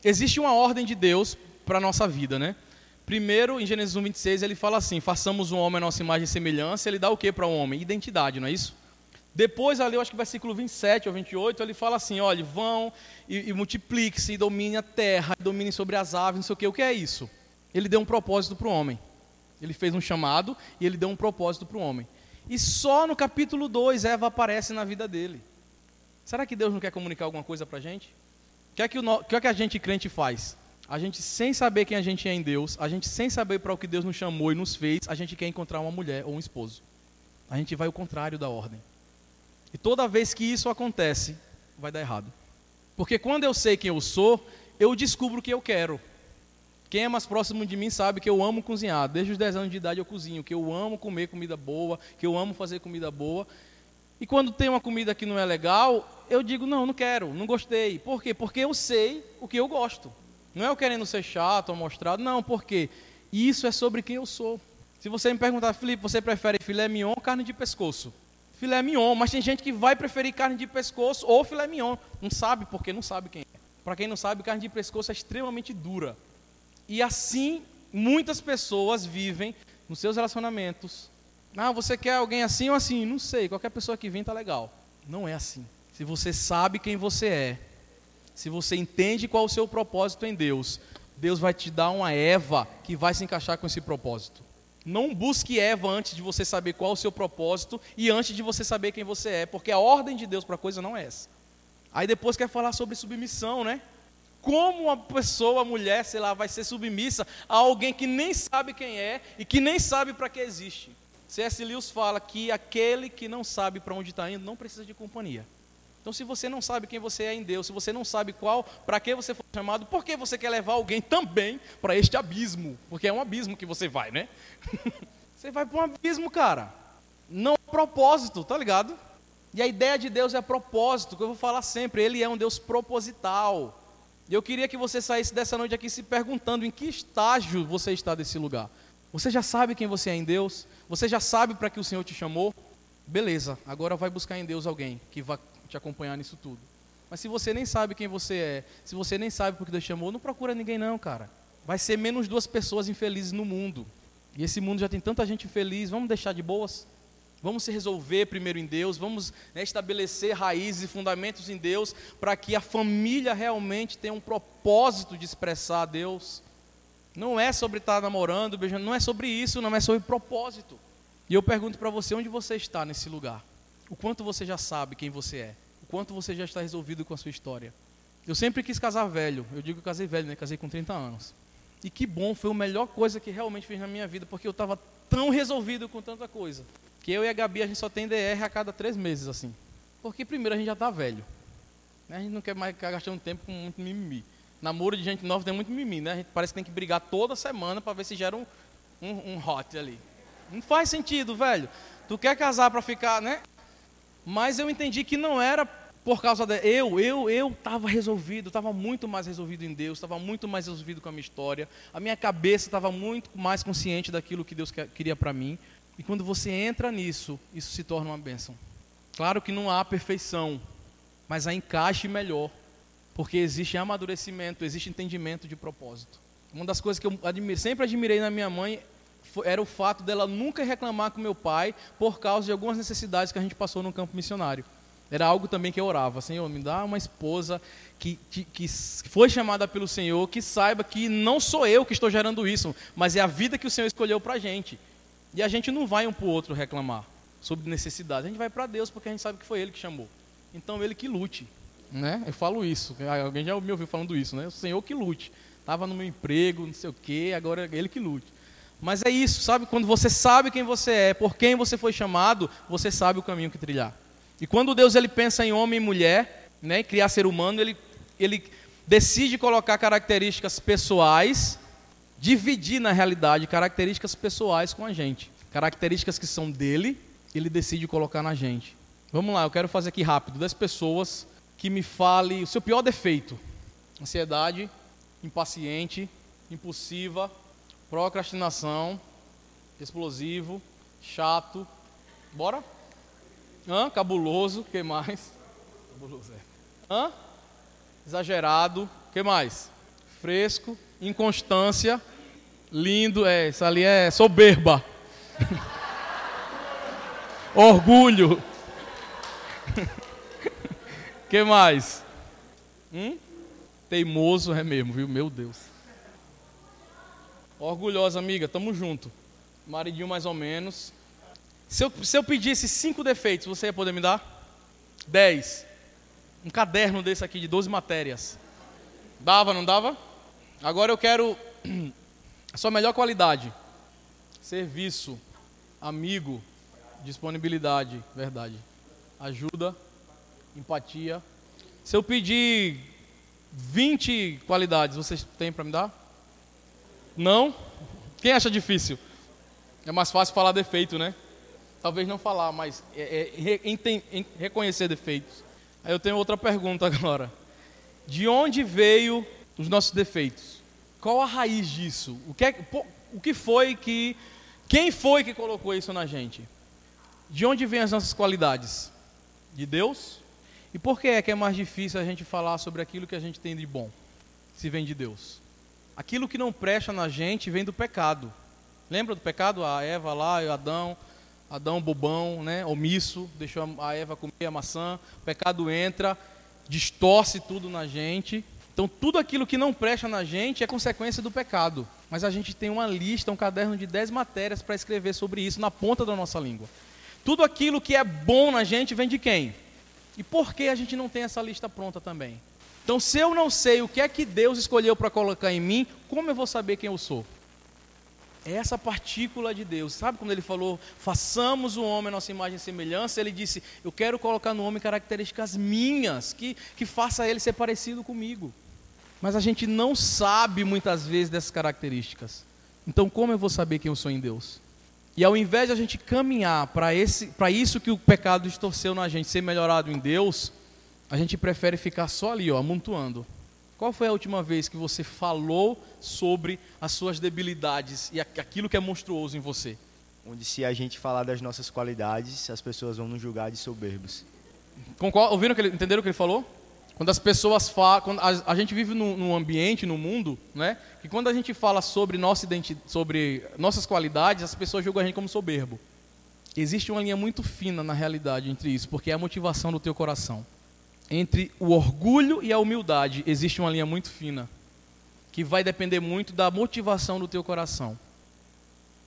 Speaker 2: Existe uma ordem de Deus para a nossa vida, né? Primeiro, em Gênesis 1, 26, ele fala assim: façamos um homem a nossa imagem e semelhança. Ele dá o que para o um homem? Identidade, não é isso? Depois, ali, eu acho que versículo 27 ou 28, ele fala assim: olha, vão e, e multiplique-se, e domine a terra, e domine sobre as aves, não sei o que. O que é isso? Ele deu um propósito para o homem. Ele fez um chamado e ele deu um propósito para o homem. E só no capítulo 2 Eva aparece na vida dele. Será que Deus não quer comunicar alguma coisa para a gente? O que, é que, o, o que é que a gente crente faz? A gente, sem saber quem a gente é em Deus, a gente sem saber para o que Deus nos chamou e nos fez, a gente quer encontrar uma mulher ou um esposo. A gente vai o contrário da ordem. E toda vez que isso acontece, vai dar errado. Porque quando eu sei quem eu sou, eu descubro o que eu quero. Quem é mais próximo de mim sabe que eu amo cozinhar. Desde os 10 anos de idade eu cozinho, que eu amo comer comida boa, que eu amo fazer comida boa. E quando tem uma comida que não é legal, eu digo, não, não quero, não gostei. Por quê? Porque eu sei o que eu gosto. Não é eu querendo ser chato ou mostrado, não, porque isso é sobre quem eu sou. Se você me perguntar, Felipe, você prefere filé mignon ou carne de pescoço? Filé mignon, mas tem gente que vai preferir carne de pescoço ou filé mignon. Não sabe porque não sabe quem é. Para quem não sabe, carne de pescoço é extremamente dura. E assim, muitas pessoas vivem nos seus relacionamentos. Ah, você quer alguém assim ou assim? Não sei, qualquer pessoa que vem tá legal. Não é assim. Se você sabe quem você é, se você entende qual é o seu propósito em Deus, Deus vai te dar uma Eva que vai se encaixar com esse propósito. Não busque Eva antes de você saber qual é o seu propósito e antes de você saber quem você é, porque a ordem de Deus para a coisa não é essa. Aí depois quer falar sobre submissão, né? Como uma pessoa, mulher, sei lá, vai ser submissa a alguém que nem sabe quem é e que nem sabe para que existe. C.S. Lewis fala que aquele que não sabe para onde está indo não precisa de companhia. Então, se você não sabe quem você é em Deus, se você não sabe qual, para que você foi chamado, por que você quer levar alguém também para este abismo? Porque é um abismo que você vai, né? (laughs) você vai para um abismo, cara. Não é propósito, tá ligado? E a ideia de Deus é propósito, que eu vou falar sempre, ele é um Deus proposital. E eu queria que você saísse dessa noite aqui se perguntando em que estágio você está desse lugar. Você já sabe quem você é em Deus? Você já sabe para que o Senhor te chamou? Beleza, agora vai buscar em Deus alguém que vai te acompanhar nisso tudo. Mas se você nem sabe quem você é, se você nem sabe por que Deus chamou, não procura ninguém não, cara. Vai ser menos duas pessoas infelizes no mundo. E esse mundo já tem tanta gente infeliz, vamos deixar de boas? Vamos se resolver primeiro em Deus, vamos né, estabelecer raízes e fundamentos em Deus, para que a família realmente tenha um propósito de expressar a Deus. Não é sobre estar namorando, beijando, não é sobre isso, não é sobre propósito. E eu pergunto para você, onde você está nesse lugar? O quanto você já sabe quem você é, o quanto você já está resolvido com a sua história. Eu sempre quis casar velho, eu digo que casei velho, né? Casei com 30 anos. E que bom, foi a melhor coisa que realmente fiz na minha vida, porque eu estava tão resolvido com tanta coisa. Que eu e a Gabi, a gente só tem DR a cada três meses, assim. Porque primeiro a gente já está velho. Né? A gente não quer mais ficar gastando tempo com muito mimimi. Namoro de gente nova tem muito mimimi, né? A gente parece que tem que brigar toda semana para ver se gera um, um, um hot ali. Não faz sentido, velho. Tu quer casar para ficar, né? Mas eu entendi que não era por causa de eu, eu, eu estava resolvido, estava muito mais resolvido em Deus, estava muito mais resolvido com a minha história. A minha cabeça estava muito mais consciente daquilo que Deus queria para mim. E quando você entra nisso, isso se torna uma bênção. Claro que não há perfeição, mas há encaixe melhor, porque existe amadurecimento, existe entendimento de propósito. Uma das coisas que eu sempre admirei na minha mãe era o fato dela nunca reclamar com meu pai por causa de algumas necessidades que a gente passou no campo missionário. Era algo também que eu orava, Senhor, me dá uma esposa que, que, que, foi chamada pelo Senhor, que saiba que não sou eu que estou gerando isso, mas é a vida que o Senhor escolheu para a gente. E a gente não vai um para o outro reclamar sobre necessidade, a gente vai para Deus porque a gente sabe que foi Ele que chamou. Então Ele que lute. Né? Eu falo isso. Alguém já me ouviu falando isso, né? O Senhor que lute. Estava no meu emprego, não sei o quê, agora é Ele que lute. Mas é isso, sabe? Quando você sabe quem você é, por quem você foi chamado, você sabe o caminho que trilhar. E quando Deus ele pensa em homem e mulher, né, criar ser humano, ele, ele decide colocar características pessoais, dividir na realidade características pessoais com a gente. Características que são dele, ele decide colocar na gente. Vamos lá, eu quero fazer aqui rápido. Das pessoas que me fale o seu pior defeito: ansiedade, impaciente, impulsiva, procrastinação, explosivo, chato. Bora? Hã? Cabuloso, que mais? Cabuloso, é. Hã? Exagerado, que mais? Fresco, inconstância, lindo, é, isso ali é soberba. (laughs) Orgulho. (laughs) que mais? Hum? Teimoso é mesmo, viu? Meu Deus. Orgulhosa, amiga, tamo junto. Maridinho mais ou menos. Se eu, se eu pedisse cinco defeitos, você ia poder me dar? Dez. Um caderno desse aqui de 12 matérias. Dava, não dava? Agora eu quero a (clears throat) sua melhor qualidade. Serviço, amigo, disponibilidade, verdade. Ajuda, empatia. Se eu pedir 20 qualidades, vocês têm para me dar? Não? Quem acha difícil? É mais fácil falar defeito, né? Talvez não falar, mas é, é, reconhecer defeitos. Aí eu tenho outra pergunta (laughs) agora. De onde veio os nossos defeitos? Qual a raiz disso? O que, é, o que foi que. Quem foi que colocou isso na gente? De onde vêm as nossas qualidades? De Deus? E por que é que é mais difícil a gente falar sobre aquilo que a gente tem de bom? Se vem de Deus. Aquilo que não presta na gente vem do pecado. Lembra do pecado? A Eva lá, o Adão, Adão bobão, né, omisso, deixou a Eva comer a maçã. O pecado entra, distorce tudo na gente. Então, tudo aquilo que não presta na gente é consequência do pecado. Mas a gente tem uma lista, um caderno de 10 matérias para escrever sobre isso na ponta da nossa língua. Tudo aquilo que é bom na gente vem de quem? E por que a gente não tem essa lista pronta também? Então, se eu não sei o que é que Deus escolheu para colocar em mim, como eu vou saber quem eu sou? É essa partícula de Deus. Sabe quando ele falou, façamos o homem a nossa imagem e semelhança? Ele disse, eu quero colocar no homem características minhas, que, que faça ele ser parecido comigo. Mas a gente não sabe muitas vezes dessas características. Então, como eu vou saber quem eu sou em Deus? E ao invés de a gente caminhar para isso que o pecado distorceu na gente, ser melhorado em Deus, a gente prefere ficar só ali, ó, amontoando. Qual foi a última vez que você falou sobre as suas debilidades e aquilo que é monstruoso em você?
Speaker 3: Onde se a gente falar das nossas qualidades, as pessoas vão nos julgar de soberbos.
Speaker 2: Qual, ouviram que ele, entenderam o que ele falou? Quando as pessoas falam, quando a, a gente vive num, num, ambiente, no mundo, né? Que quando a gente fala sobre nossa sobre nossas qualidades, as pessoas julgam a gente como soberbo. Existe uma linha muito fina na realidade entre isso, porque é a motivação do teu coração entre o orgulho e a humildade existe uma linha muito fina, que vai depender muito da motivação do teu coração.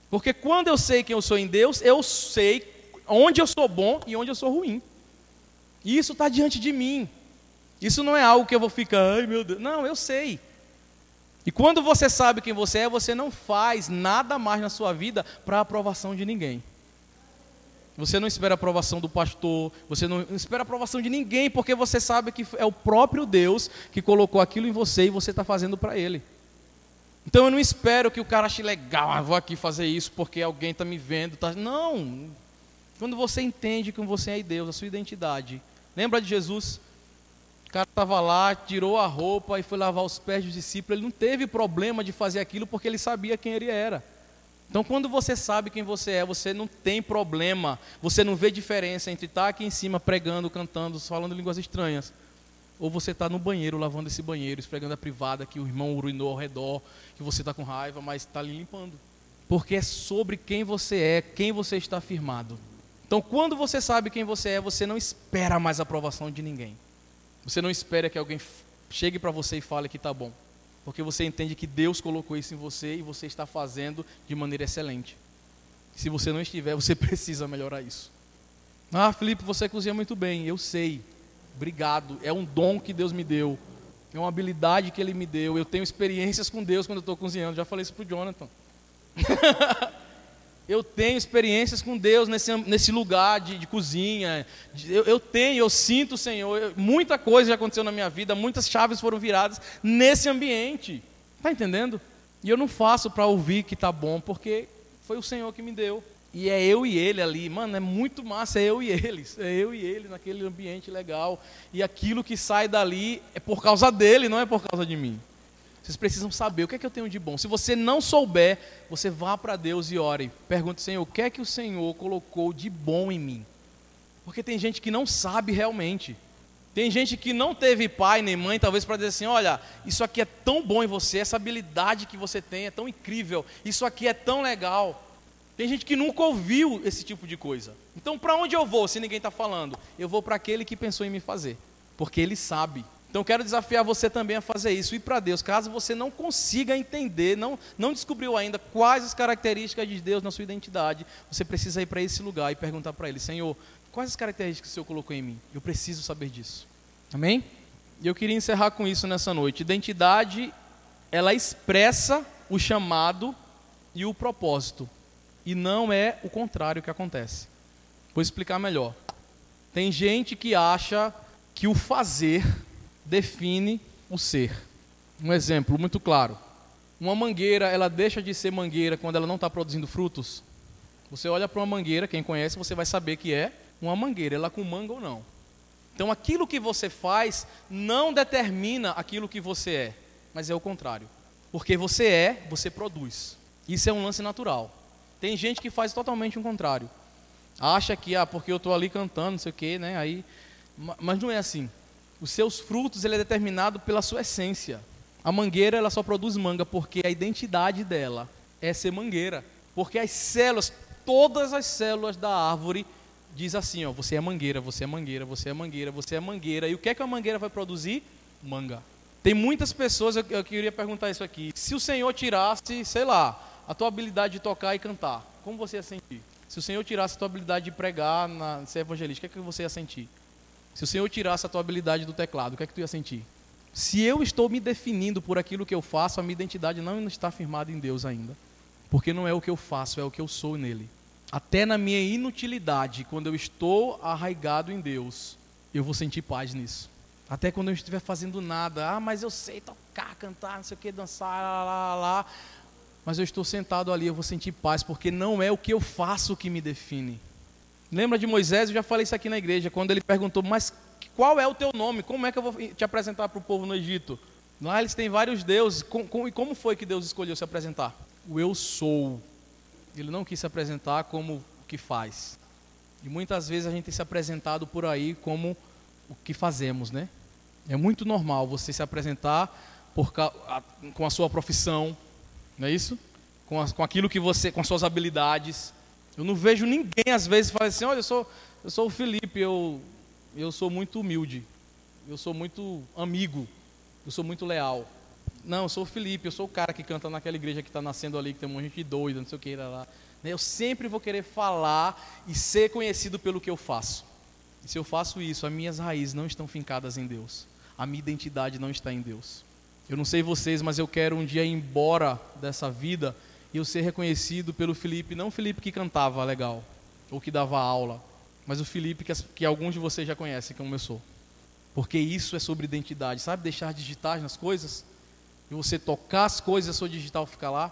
Speaker 2: Porque quando eu sei quem eu sou em Deus, eu sei onde eu sou bom e onde eu sou ruim. E isso está diante de mim. Isso não é algo que eu vou ficar, ai meu Deus. Não, eu sei. E quando você sabe quem você é, você não faz nada mais na sua vida para a aprovação de ninguém. Você não espera a aprovação do pastor, você não espera a aprovação de ninguém, porque você sabe que é o próprio Deus que colocou aquilo em você e você está fazendo para Ele. Então eu não espero que o cara ache legal, ah, vou aqui fazer isso porque alguém está me vendo. Tá... Não. Quando você entende que você é Deus, a sua identidade. Lembra de Jesus? O cara estava lá, tirou a roupa e foi lavar os pés dos discípulos. Ele não teve problema de fazer aquilo porque ele sabia quem ele era. Então, quando você sabe quem você é, você não tem problema, você não vê diferença entre estar aqui em cima pregando, cantando, falando línguas estranhas, ou você está no banheiro lavando esse banheiro, esfregando a privada que o irmão urinou ao redor, que você está com raiva, mas está limpando. Porque é sobre quem você é, quem você está firmado. Então, quando você sabe quem você é, você não espera mais aprovação de ninguém. Você não espera que alguém chegue para você e fale que está bom. Porque você entende que Deus colocou isso em você e você está fazendo de maneira excelente. Se você não estiver, você (laughs) precisa melhorar isso. Ah, Felipe, você cozinha muito bem, eu sei. Obrigado. É um dom que Deus me deu. É uma habilidade que Ele me deu. Eu tenho experiências com Deus quando eu estou cozinhando. Já falei isso para o Jonathan. (laughs) eu tenho experiências com Deus nesse, nesse lugar de, de cozinha. Eu, eu, tenho, eu sinto, Senhor. Eu, muita coisa já aconteceu na minha vida. Muitas chaves foram viradas nesse ambiente. Está entendendo? E eu não faço para ouvir que está bom, porque foi o Senhor que me deu. E é eu e ele ali, mano, é muito massa, é eu e eles, (laughs) é eu e ele naquele ambiente legal. E aquilo que sai dali é por causa dele, não é por causa de mim. Vocês precisam saber o que é que eu tenho de bom. Se você não souber, você vá para Deus e ore. Pergunte, Senhor, o que é que o Senhor colocou de bom em mim? Porque tem gente que não sabe realmente. Tem gente que não teve pai nem mãe, talvez para dizer assim: olha, isso aqui é tão bom em você, essa habilidade que você tem é tão incrível, isso aqui é tão legal. Tem gente que nunca ouviu esse tipo de coisa. Então, para onde eu vou se ninguém está falando? Eu vou para aquele que pensou em me fazer, porque ele sabe. Então, quero desafiar você também a fazer isso. E para Deus, caso você não consiga entender, não, não descobriu ainda quais as características de Deus na sua identidade, você precisa ir para esse lugar e perguntar para Ele: Senhor, quais as características que o Senhor colocou em mim? Eu preciso saber disso. Amém? E eu queria encerrar com isso nessa noite. Identidade, ela expressa o chamado e o propósito e não é o contrário que acontece. Vou explicar melhor. Tem gente que acha que o fazer define o ser. Um exemplo muito claro. Uma mangueira, ela deixa de ser mangueira quando ela não está produzindo frutos. Você olha para uma mangueira, quem conhece, você vai saber que é uma mangueira, ela com manga ou não. Então aquilo que você faz não determina aquilo que você é, mas é o contrário. Porque você é, você produz. Isso é um lance natural. Tem gente que faz totalmente o contrário. Acha que, ah, porque eu estou ali cantando, não sei o quê, né? Aí, mas não é assim. Os seus frutos, ele é determinado pela sua essência. A mangueira, ela só produz manga porque a identidade dela é ser mangueira. Porque as células, todas as células da árvore diz assim, ó, você é mangueira, você é mangueira, você é mangueira, você é mangueira. E o que é que a mangueira vai produzir? Manga. Tem muitas pessoas, eu, eu queria perguntar isso aqui. Se o Senhor tirasse, sei lá, a tua habilidade de tocar e cantar, como você ia sentir? Se o Senhor tirasse a tua habilidade de pregar, na, ser evangelista, o que é que você ia sentir? Se o Senhor tirasse a tua habilidade do teclado, o que é que tu ia sentir? Se eu estou me definindo por aquilo que eu faço, a minha identidade não está firmada em Deus ainda. Porque não é o que eu faço, é o que eu sou nele. Até na minha inutilidade, quando eu estou arraigado em Deus, eu vou sentir paz nisso. Até quando eu estiver fazendo nada, ah, mas eu sei tocar, cantar, não sei o que, dançar, lá, lá, lá mas eu estou sentado ali, eu vou sentir paz, porque não é o que eu faço que me define. Lembra de Moisés? Eu já falei isso aqui na igreja, quando ele perguntou, mas qual é o teu nome? Como é que eu vou te apresentar para o povo no Egito? Lá eles têm vários deuses. e como foi que Deus escolheu se apresentar? O eu sou. Ele não quis se apresentar como o que faz. E muitas vezes a gente tem se apresentado por aí como o que fazemos, né? É muito normal você se apresentar por, com a sua profissão, não é isso? Com, a, com aquilo que você, com suas habilidades. Eu não vejo ninguém às vezes falar assim, olha, eu sou, eu sou o Felipe, eu, eu sou muito humilde, eu sou muito amigo, eu sou muito leal. Não, eu sou o Felipe, eu sou o cara que canta naquela igreja que está nascendo ali, que tem um monte de doida, não sei o que, lá. Eu sempre vou querer falar e ser conhecido pelo que eu faço. E se eu faço isso, as minhas raízes não estão fincadas em Deus. A minha identidade não está em Deus. Eu não sei vocês, mas eu quero um dia ir embora dessa vida e eu ser reconhecido pelo Felipe, não o Felipe que cantava legal, ou que dava aula, mas o Felipe que, que alguns de vocês já conhecem, como eu sou. Porque isso é sobre identidade, sabe? Deixar digitar nas coisas, e você tocar as coisas a sua digital ficar lá.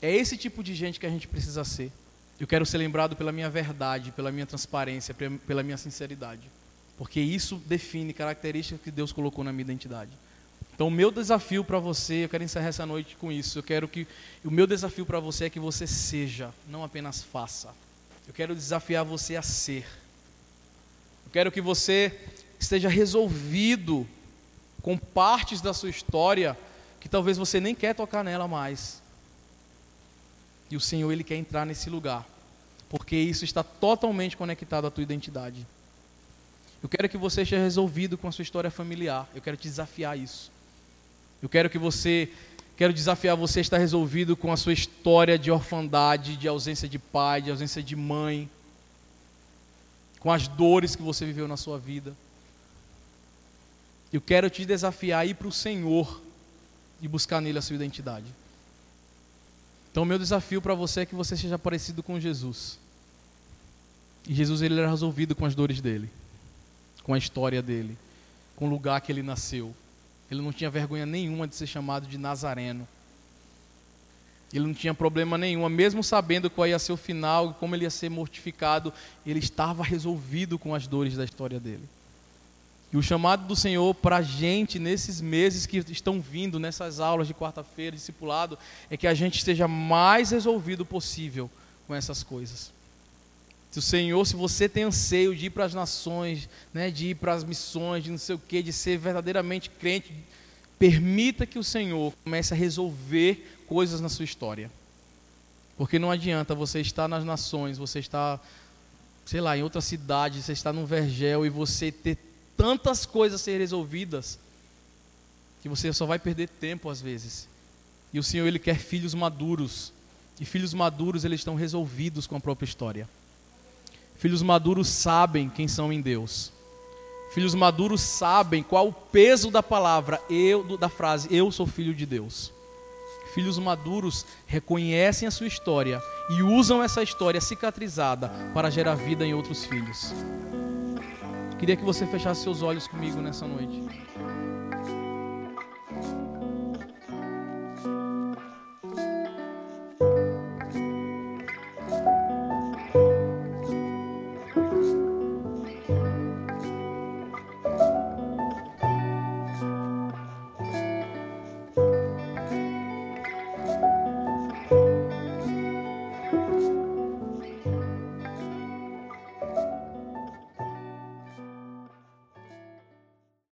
Speaker 2: É esse tipo de gente que a gente precisa ser. Eu quero ser lembrado pela minha verdade, pela minha transparência, pela minha sinceridade. Porque isso define características que Deus colocou na minha identidade. Então, o meu desafio para você, eu quero encerrar essa noite com isso. Eu quero que o meu desafio para você é que você seja, não apenas faça. Eu quero desafiar você a ser. Eu quero que você esteja resolvido com partes da sua história que talvez você nem quer tocar nela mais. E o Senhor ele quer entrar nesse lugar, porque isso está totalmente conectado à tua identidade. Eu quero que você esteja resolvido com a sua história familiar. Eu quero te desafiar isso. Eu quero que você, quero desafiar você a estar resolvido com a sua história de orfandade, de ausência de pai, de ausência de mãe, com as dores que você viveu na sua vida. Eu quero te desafiar a ir para o Senhor e buscar nele a sua identidade. Então, meu desafio para você é que você seja parecido com Jesus. E Jesus ele era resolvido com as dores dele, com a história dele, com o lugar que ele nasceu. Ele não tinha vergonha nenhuma de ser chamado de Nazareno. Ele não tinha problema nenhum, mesmo sabendo qual ia ser o final e como ele ia ser mortificado, ele estava resolvido com as dores da história dele. E o chamado do Senhor para a gente nesses meses que estão vindo, nessas aulas de quarta-feira, discipulado, é que a gente esteja mais resolvido possível com essas coisas. Se o Senhor, se você tem anseio de ir para as nações, né, de ir para as missões, de não sei o quê, de ser verdadeiramente crente, permita que o Senhor comece a resolver coisas na sua história. Porque não adianta você estar nas nações, você estar, sei lá, em outra cidade, você está num vergel e você ter tantas coisas a ser resolvidas que você só vai perder tempo às vezes. E o Senhor ele quer filhos maduros. E filhos maduros eles estão resolvidos com a própria história. Filhos maduros sabem quem são em Deus. Filhos maduros sabem qual o peso da palavra, eu da frase eu sou filho de Deus. Filhos maduros reconhecem a sua história e usam essa história cicatrizada para gerar vida em outros filhos. Queria que você fechasse seus olhos comigo nessa noite.